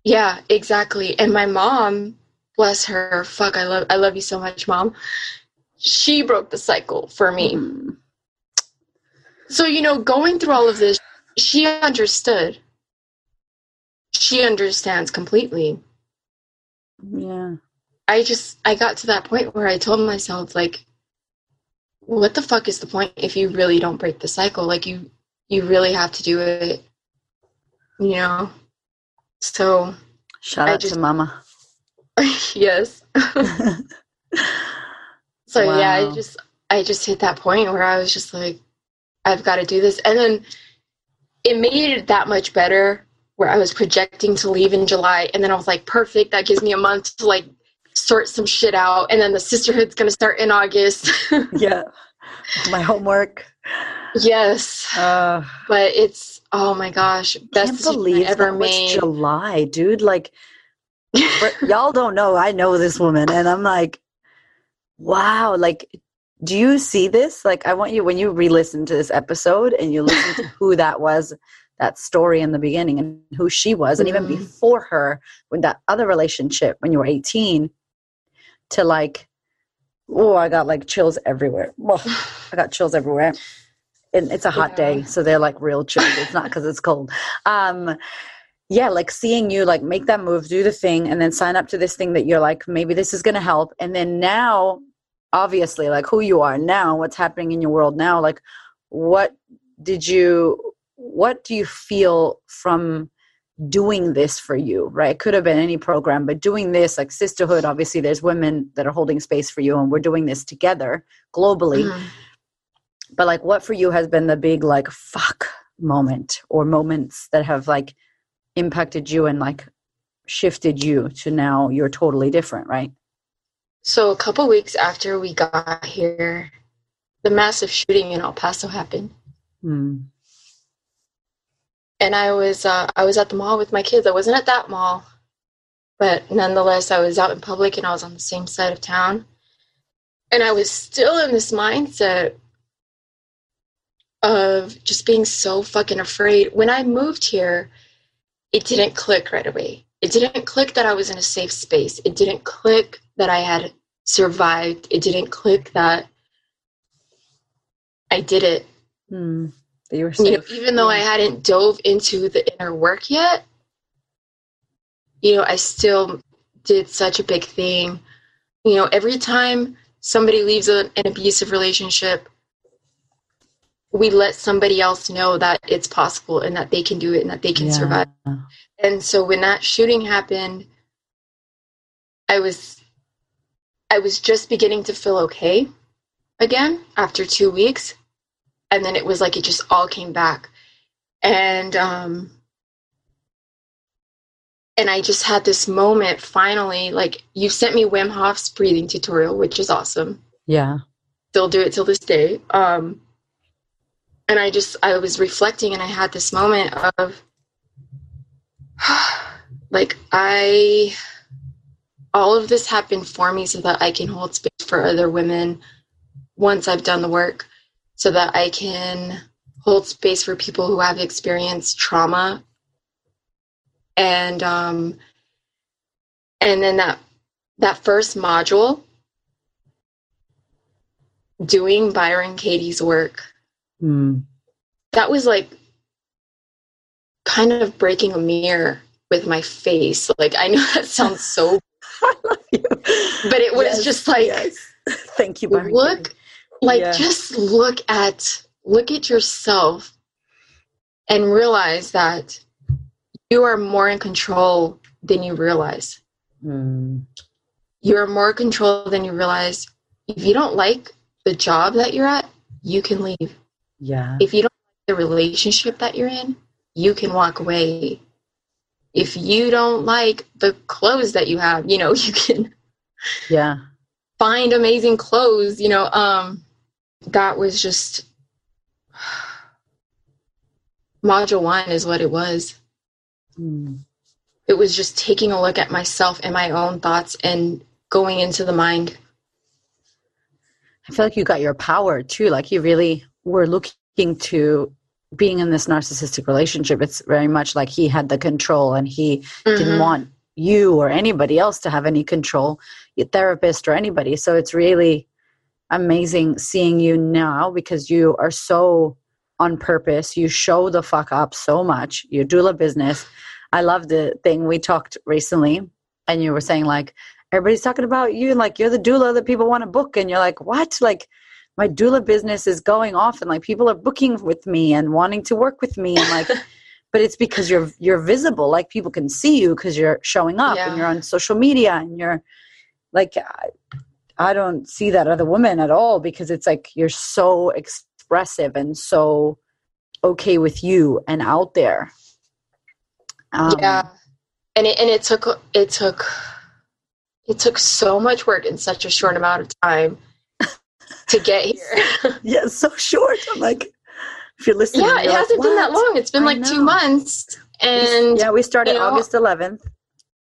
Speaker 2: Yeah, exactly. And my mom, bless her, fuck, I love I love you so much, mom. She broke the cycle for me.
Speaker 1: Hmm.
Speaker 2: So, you know, going through all of this, she understood. She understands completely.
Speaker 1: Yeah.
Speaker 2: I just I got to that point where I told myself like what the fuck is the point if you really don't break the cycle? Like you you really have to do it. You know. So
Speaker 1: Shout
Speaker 2: I
Speaker 1: out
Speaker 2: just-
Speaker 1: to Mama. [LAUGHS]
Speaker 2: yes. [LAUGHS] So yeah, I just I just hit that point where I was just like, I've got to do this, and then it made it that much better. Where I was projecting to leave in July, and then I was like, perfect. That gives me a month to like sort some shit out, and then the sisterhood's gonna start in August.
Speaker 1: yeah. [LAUGHS] My homework.
Speaker 2: yes,
Speaker 1: Uh,
Speaker 2: but it's oh my gosh, best
Speaker 1: can't believe
Speaker 2: I ever made.
Speaker 1: July, dude. Like, [LAUGHS] y'all don't know. I know this woman, and I'm like, wow. Like, do you see this? Like, I want you when you re-listen to this episode and you listen to [LAUGHS] who that was, that story in the beginning, and who she was, and even
Speaker 2: Mhm.
Speaker 1: before her, with that other relationship when you were 18, to like, oh, I got like chills everywhere. Well, [SIGHS] I got chills everywhere. And it's a hot
Speaker 2: Yeah.
Speaker 1: day, so they're like real chills. It's not because it's cold. Um, yeah, like seeing you like make that move, do the thing, and then sign up to this thing that you're like, maybe this is gonna help. And then now, obviously, like who you are now, what's happening in your world now, like what did you what do you feel from doing this for you right it could have been any program but doing this like sisterhood obviously there's women that are holding space for you and we're doing this together globally
Speaker 2: Mhm.
Speaker 1: But like what for you has been the big like fuck moment or moments that have like impacted you and like shifted you to now you're totally different right
Speaker 2: So a couple weeks after we got here, the massive shooting in El Paso happened.
Speaker 1: mm.
Speaker 2: and I was uh, I was at the mall with my kids. I wasn't at that mall, but nonetheless, I was out in public and I was on the same side of town, and I was still in this mindset of just being so fucking afraid. When I moved here, it didn't click right away. It didn't click that I was in a safe space. It didn't click that I had survived. It didn't click that I did it
Speaker 1: Mm. You were
Speaker 2: you know, even though I hadn't dove into the inner work yet, you know, I still did such a big thing. You know, every time somebody leaves a, an abusive relationship, we let somebody else know that it's possible and that they can do it and that they can
Speaker 1: Yeah.
Speaker 2: survive. And so when that shooting happened, I was I was just beginning to feel okay again after 2 weeks. And then it was like it just all came back. And um and I just had this moment finally like you sent me Wim Hof's breathing tutorial, which is awesome.
Speaker 1: yeah
Speaker 2: Still do it till this day. Um and I just I was reflecting and I had this moment of [SIGHS] like I all of this happened for me so that I can hold space for other women once I've done the work so that I can hold space for people who have experienced trauma. And um and then that that first module doing Byron Katie's work
Speaker 1: mm.
Speaker 2: that was like kind of breaking a mirror with my face. Like I know [LAUGHS] that sounds so,
Speaker 1: you. [LAUGHS]
Speaker 2: but it was
Speaker 1: Yes,
Speaker 2: just like
Speaker 1: yes. [LAUGHS] thank you
Speaker 2: look, like
Speaker 1: Yeah.
Speaker 2: just look at look at yourself and realize that you are more in control than you realize.
Speaker 1: Mm.
Speaker 2: You're more in control than you realize. If you don't like the job that you're at, you can leave.
Speaker 1: Yeah
Speaker 2: if you don't like the relationship that you're in, you can walk away. If you don't like the clothes that you have, you know, [LAUGHS] you can
Speaker 1: yeah
Speaker 2: find amazing clothes, you know, um that was just [SIGHS] module 1 is what it was.
Speaker 1: Mm.
Speaker 2: It was just taking a look at myself and my own thoughts and going into the mind.
Speaker 1: I feel like you got your power too. Like you really were looking to being in this narcissistic relationship. It's very much like he had the control and he didn't
Speaker 2: Mhm.
Speaker 1: want you or anybody else to have any control, your therapist or anybody. So it's really amazing seeing you now because you are so on purpose. You show the fuck up so much. You do the business. I love the thing we talked recently and you were saying like everybody's talking about you and like you're the doula that people want to book and you're like what like my doula business is going off and like people are booking with me and wanting to work with me and like [LAUGHS] but it's because you're you're visible like people can see you because you're showing up
Speaker 2: Yeah.
Speaker 1: and you're on social media and you're like I, I don't see that other woman at all because it's like you're so expressive and so okay with you and out there. Um,
Speaker 2: yeah. And it and it took it took it took so much work in such a short amount of time to get here.
Speaker 1: Yeah it's so short. I'm like if you're listening
Speaker 2: yeah it
Speaker 1: you're like,
Speaker 2: hasn't been that long. It's been
Speaker 1: I
Speaker 2: like
Speaker 1: know.
Speaker 2: two months and
Speaker 1: yeah we started
Speaker 2: you know-
Speaker 1: august 11th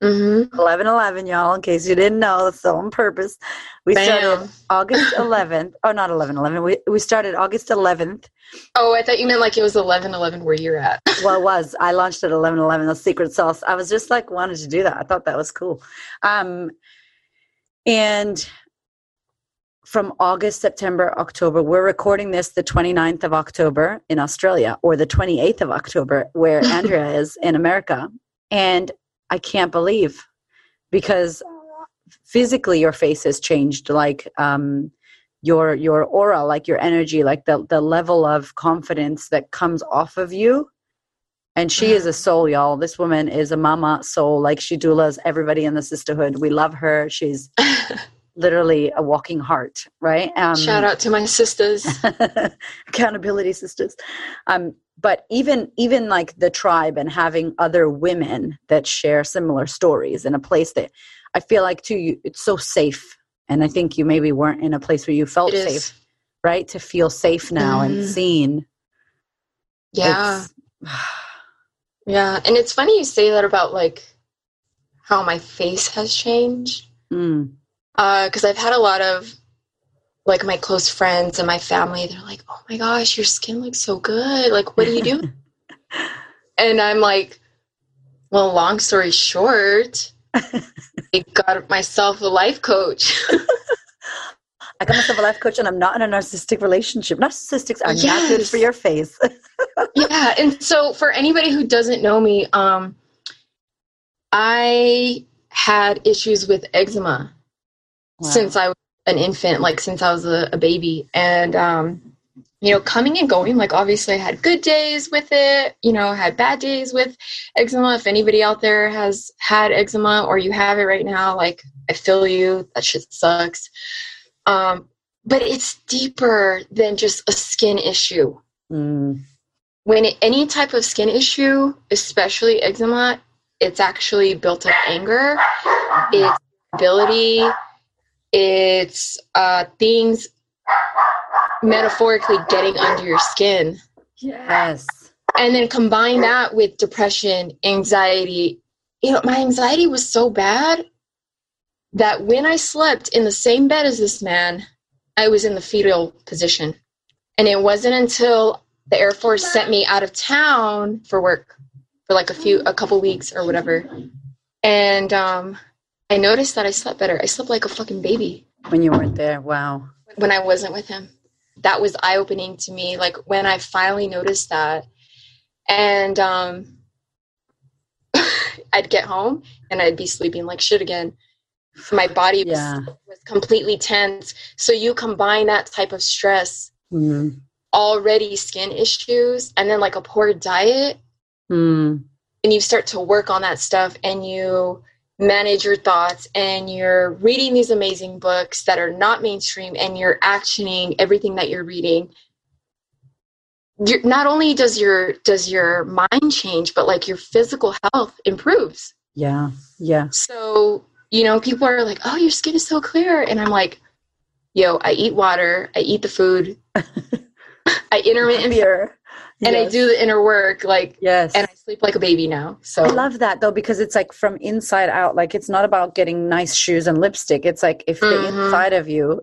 Speaker 2: Mhm.
Speaker 1: 11 11 y'all in case you didn't know that's so on purpose. We started [LAUGHS] august 11th oh not 11 11 we, we started august 11th
Speaker 2: oh i thought you meant like it was 11 11 where you're at. [LAUGHS]
Speaker 1: Well it was. I launched at 11 11 the secret sauce. I was just like wanted to do that. I thought that was cool. Um and from august september october. We're recording this the 29th of october in australia or the 28th of october where [LAUGHS] andrea is in america. And i can't believe because physically your face has changed like um your your aura like your energy like the the level of confidence that comes off of you. And she is a soul y'all. This woman is a mama soul. Like she doulas everybody in the sisterhood. We love her. She's [LAUGHS] literally a walking heart right? Um
Speaker 2: shout out to my sisters. [LAUGHS]
Speaker 1: Accountability sisters. Um but even even like the tribe and having other women that share similar stories in a place that i feel like too you, it's so safe. And i think you maybe weren't in a place where you felt safe right? To feel safe now and
Speaker 2: Mhm.
Speaker 1: seen.
Speaker 2: Yeah. [SIGHS] Yeah. And it's funny you say that about like how my face has changed.
Speaker 1: Mm,
Speaker 2: because I've had a lot of like my close friends and my family. They're like, "Oh my gosh, your skin looks so good! Like, what do you do?" [LAUGHS] and I'm like, "Well, long story short, [LAUGHS] I got myself a life coach."
Speaker 1: i got myself a life coach and i'm not in a narcissistic relationship narcissistics are not good for your face [LAUGHS]
Speaker 2: yeah, and so for anybody who doesn't know me, um, I had issues with eczema.
Speaker 1: Wow.
Speaker 2: since I was an infant, like since I was a, a baby. And, um, you know, coming and going, like obviously I had good days with it, you know, had bad days with eczema. If anybody out there has had eczema or you have it right now, like I feel you, that shit sucks. Um, but it's deeper than just a skin issue.
Speaker 1: Mm,
Speaker 2: When it, any type of skin issue, especially eczema, it's actually built up anger, it's ability, it's uh, things metaphorically getting under your skin.
Speaker 1: yes
Speaker 2: And then combine that with depression, anxiety. You know, my anxiety was so bad that when I slept in the same bed as this man, I was in the fetal position. And it wasn't until the Air Force sent me out of town for work for like a few, a couple weeks or whatever. And um, I noticed that I slept better. I slept like a fucking baby
Speaker 1: when you weren't there wow
Speaker 2: when I wasn't with him. That was eye opening to me. Like when I finally noticed that, and um, [LAUGHS] I'd get home and I'd be sleeping like shit again. My body was,
Speaker 1: Yeah.
Speaker 2: was completely tense. So you combine that type of stress,
Speaker 1: mm,
Speaker 2: already skin issues, and then like a poor diet,
Speaker 1: mm,
Speaker 2: and you start to work on that stuff and you manage your thoughts and you're reading these amazing books that are not mainstream and you're actioning everything that you're reading you're, not only does your does your mind change but like your physical health improves.
Speaker 1: Yeah yeah.
Speaker 2: So you know people are like oh your skin is so clear and i'm like yo i eat water i eat the food [LAUGHS] i intermittent And i do the inner work like
Speaker 1: yes
Speaker 2: and i sleep like a baby now so
Speaker 1: I love that though because it's like from inside out. Like it's not about getting nice shoes and lipstick. It's like if the
Speaker 2: Mhm.
Speaker 1: inside of you,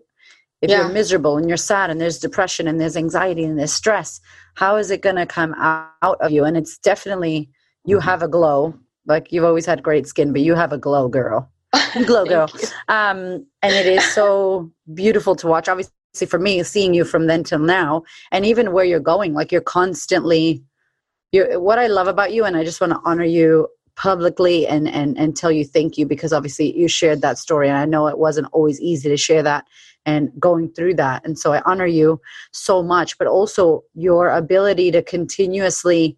Speaker 1: if
Speaker 2: Yeah.
Speaker 1: you're miserable and you're sad and there's depression and there's anxiety and there's stress, how is it going to come out of you? And it's definitely you have a glow. Like you've always had great skin, but you have a glow, girl. [LAUGHS] Glow, girl. Um, and it is so beautiful to watch. Obviously, for me, seeing you from then till now, and even where you're going, like you're constantly. You're, what I love about you, and I just want to honor you publicly and and and tell you thank you because obviously you shared that story and I know it wasn't always easy to share that and going through that and so I honor you so much but also your ability to continuously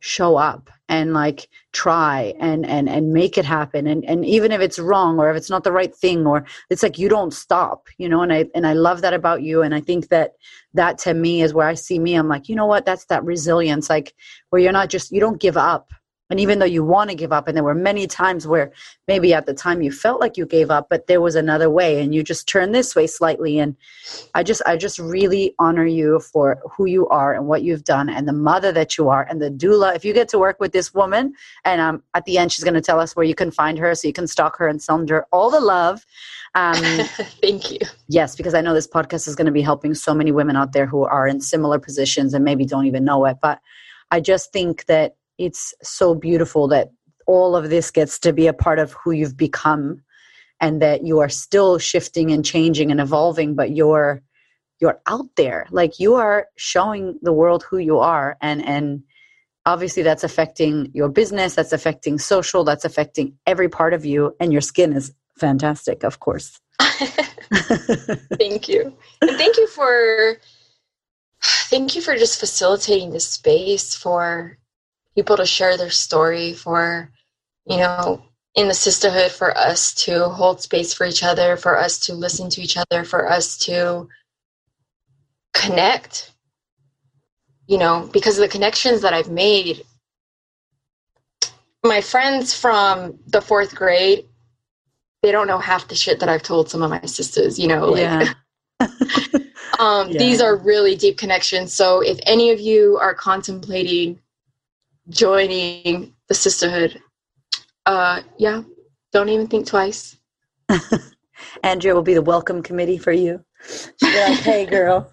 Speaker 1: show up and like try and and and make it happen. And and even if it's wrong or if it's not the right thing or it's like you don't stop you know and i and i love that about you. And i think that that to me is where i see me. I'm like you know what? That's that resilience like where you're not just you don't give up and even though you want to give up and there were many times where maybe at the time you felt like you gave up but there was another way and you just turn this way slightly and i just i just really honor you for who you are and what you've done and the mother that you are and the doula. If you get to work with this woman and um, at the end she's going to tell us where you can find her so you can stalk her and send her all the love.
Speaker 2: Um, [LAUGHS] thank you.
Speaker 1: yes because i know this podcast is going to be helping so many women out there who are in similar positions and maybe don't even know it but i just think that it's so beautiful that all of this gets to be a part of who you've become and that you are still shifting and changing and evolving but you're you're out there. Like you are showing the world who you are and and obviously that's affecting your business that's affecting social that's affecting every part of you and your skin is fantastic of course. [LAUGHS] [LAUGHS]
Speaker 2: Thank you. And thank you for thank you for just facilitating this space for people to share their story, for, you know, in the sisterhood, for us to hold space for each other, for us to listen to each other, for us to connect, you know, because of the connections that I've made. My friends from the fourth grade, they don't know half the shit that I've told some of my sisters, you know, like. Yeah. [LAUGHS] [LAUGHS] um, yeah. These are really deep connections. So, if any of you are contemplating joining the sisterhood, uh, yeah, don't even think twice. [LAUGHS]
Speaker 1: Andrea will be the welcome committee for you. Like, hey, girl.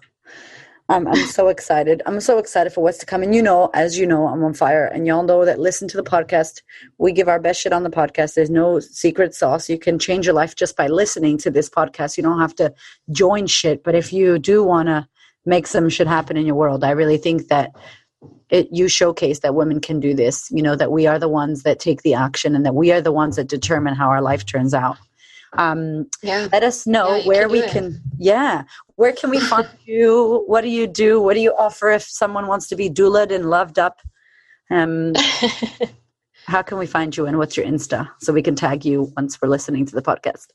Speaker 1: I'm, I'm so excited. I'm so excited for what's to come. And you know, as you know, I'm on fire. And y'all know that listen to the podcast. We give our best shit on the podcast. There's no secret sauce. You can change your life just by listening to this podcast. You don't have to join shit. But if you do want to make some shit happen in your world, I really think that it, you showcase that women can do this you know that we are the ones that take the action and that we are the ones that determine how our life turns out. Um, yeah. let us know yeah, where can we can yeah where can we [LAUGHS] find you? What do you do? What do you offer if someone wants to be doulaed and loved up? Um, [LAUGHS] how can we find you and what's your insta so we can tag you once we're listening to the podcast?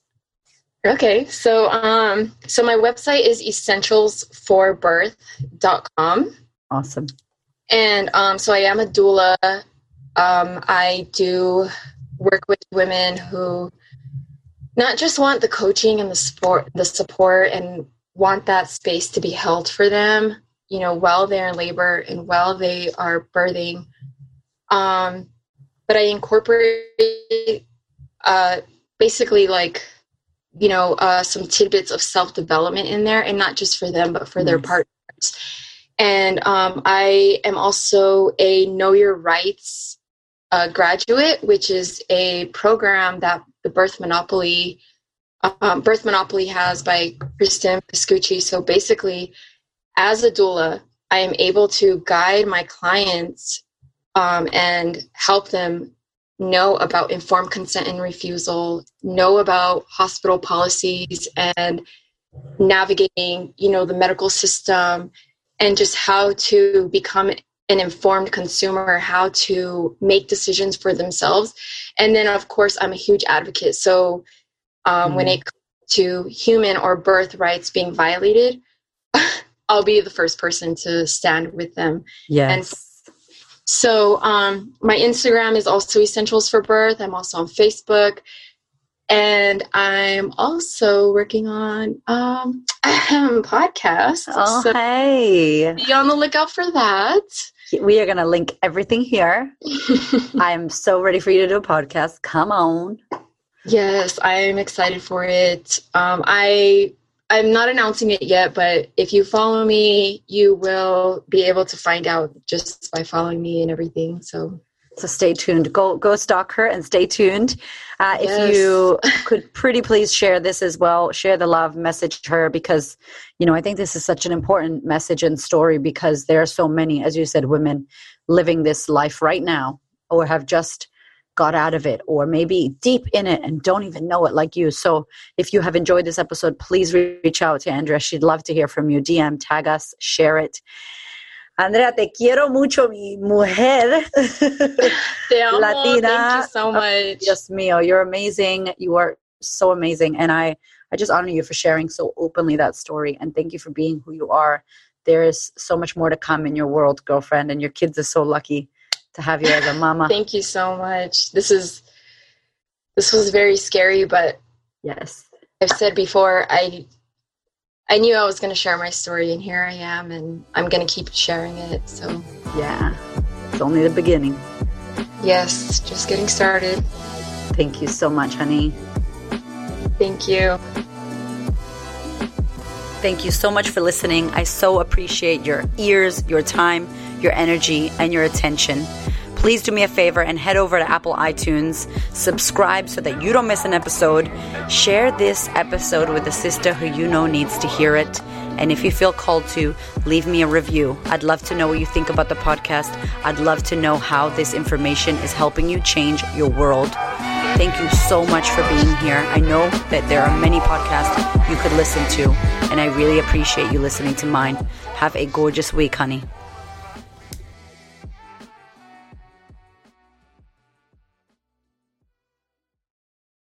Speaker 2: Okay so um so my website is essentialsforbirth.com
Speaker 1: awesome
Speaker 2: and um, so I am a doula. Um, I do work with women who not just want the coaching and the support, the support, and want that space to be held for them, you know, while they're in labor and while they are birthing. Um, but I incorporate uh, basically like you know uh, some tidbits of self development in there, and not just for them, but for their partners and um, I am also a Know Your Rights uh, graduate, which is a program that the Birth Monopoly um, Birth Monopoly has by Cristen Pascucci. So basically, as a doula, I am able to guide my clients um, and help them know about informed consent and refusal, know about hospital policies and navigating, you know, the medical system and just how to become an informed consumer, how to make decisions for themselves. And then, of course, I'm a huge advocate. So um, mm-hmm. when it comes to human or birth rights being violated, [LAUGHS] I'll be the first person to stand with them.
Speaker 1: Yes. And
Speaker 2: so um, my Instagram is also Essentials for Birth. I'm also on Facebook and I'm also working on um podcast.
Speaker 1: Oh, so hey!
Speaker 2: Be on the lookout for that.
Speaker 1: We are going to link everything here. [LAUGHS] I'm so ready for you to do a podcast. Come on.
Speaker 2: Yes, I'm excited for it. Um, I I'm not announcing it yet, but if you follow me, you will be able to find out just by following me and everything. So
Speaker 1: so stay tuned. Go go stalk her and stay tuned. Uh, yes. If you [LAUGHS] could pretty please share this as well, share the love, message her because you know I think this is such an important message and story because there are so many, as you said, women living this life right now or have just got out of it or maybe deep in it and don't even know it like you. So if you have enjoyed this episode, please reach out to Andrea. She'd love to hear from you. DM, tag us, share it. Andrea, te quiero mucho, mi mujer. [LAUGHS]
Speaker 2: Te amo. Latina. Thank you so oh, much.
Speaker 1: Dios mío, you're amazing. You are so amazing. And I, I just honor you for sharing so openly that story. And thank you for being who you are. There is so much more to come in your world, girlfriend. And your kids are so lucky to have you as a mama. [LAUGHS]
Speaker 2: thank you so much. This is, this was very scary, but
Speaker 1: yes,
Speaker 2: I've said before, I I knew I was going to share my story, and here I am, and I'm going to keep sharing it. So,
Speaker 1: yeah, it's only the beginning.
Speaker 2: Yes, just getting started.
Speaker 1: Thank you so much, honey.
Speaker 2: Thank you.
Speaker 1: Thank you so much for listening. I so appreciate your ears, your time, your energy, and your attention please do me a favor and head over to Apple iTunes, subscribe so that you don't miss an episode, share this episode with a sister who you know needs to hear it. And if you feel called to, leave me a review. I'd love to know what you think about the podcast. I'd love to know how this information is helping you change your world. Thank you so much for being here. I know that there are many podcasts you could listen to, and I really appreciate you listening to mine. Have a gorgeous week, honey.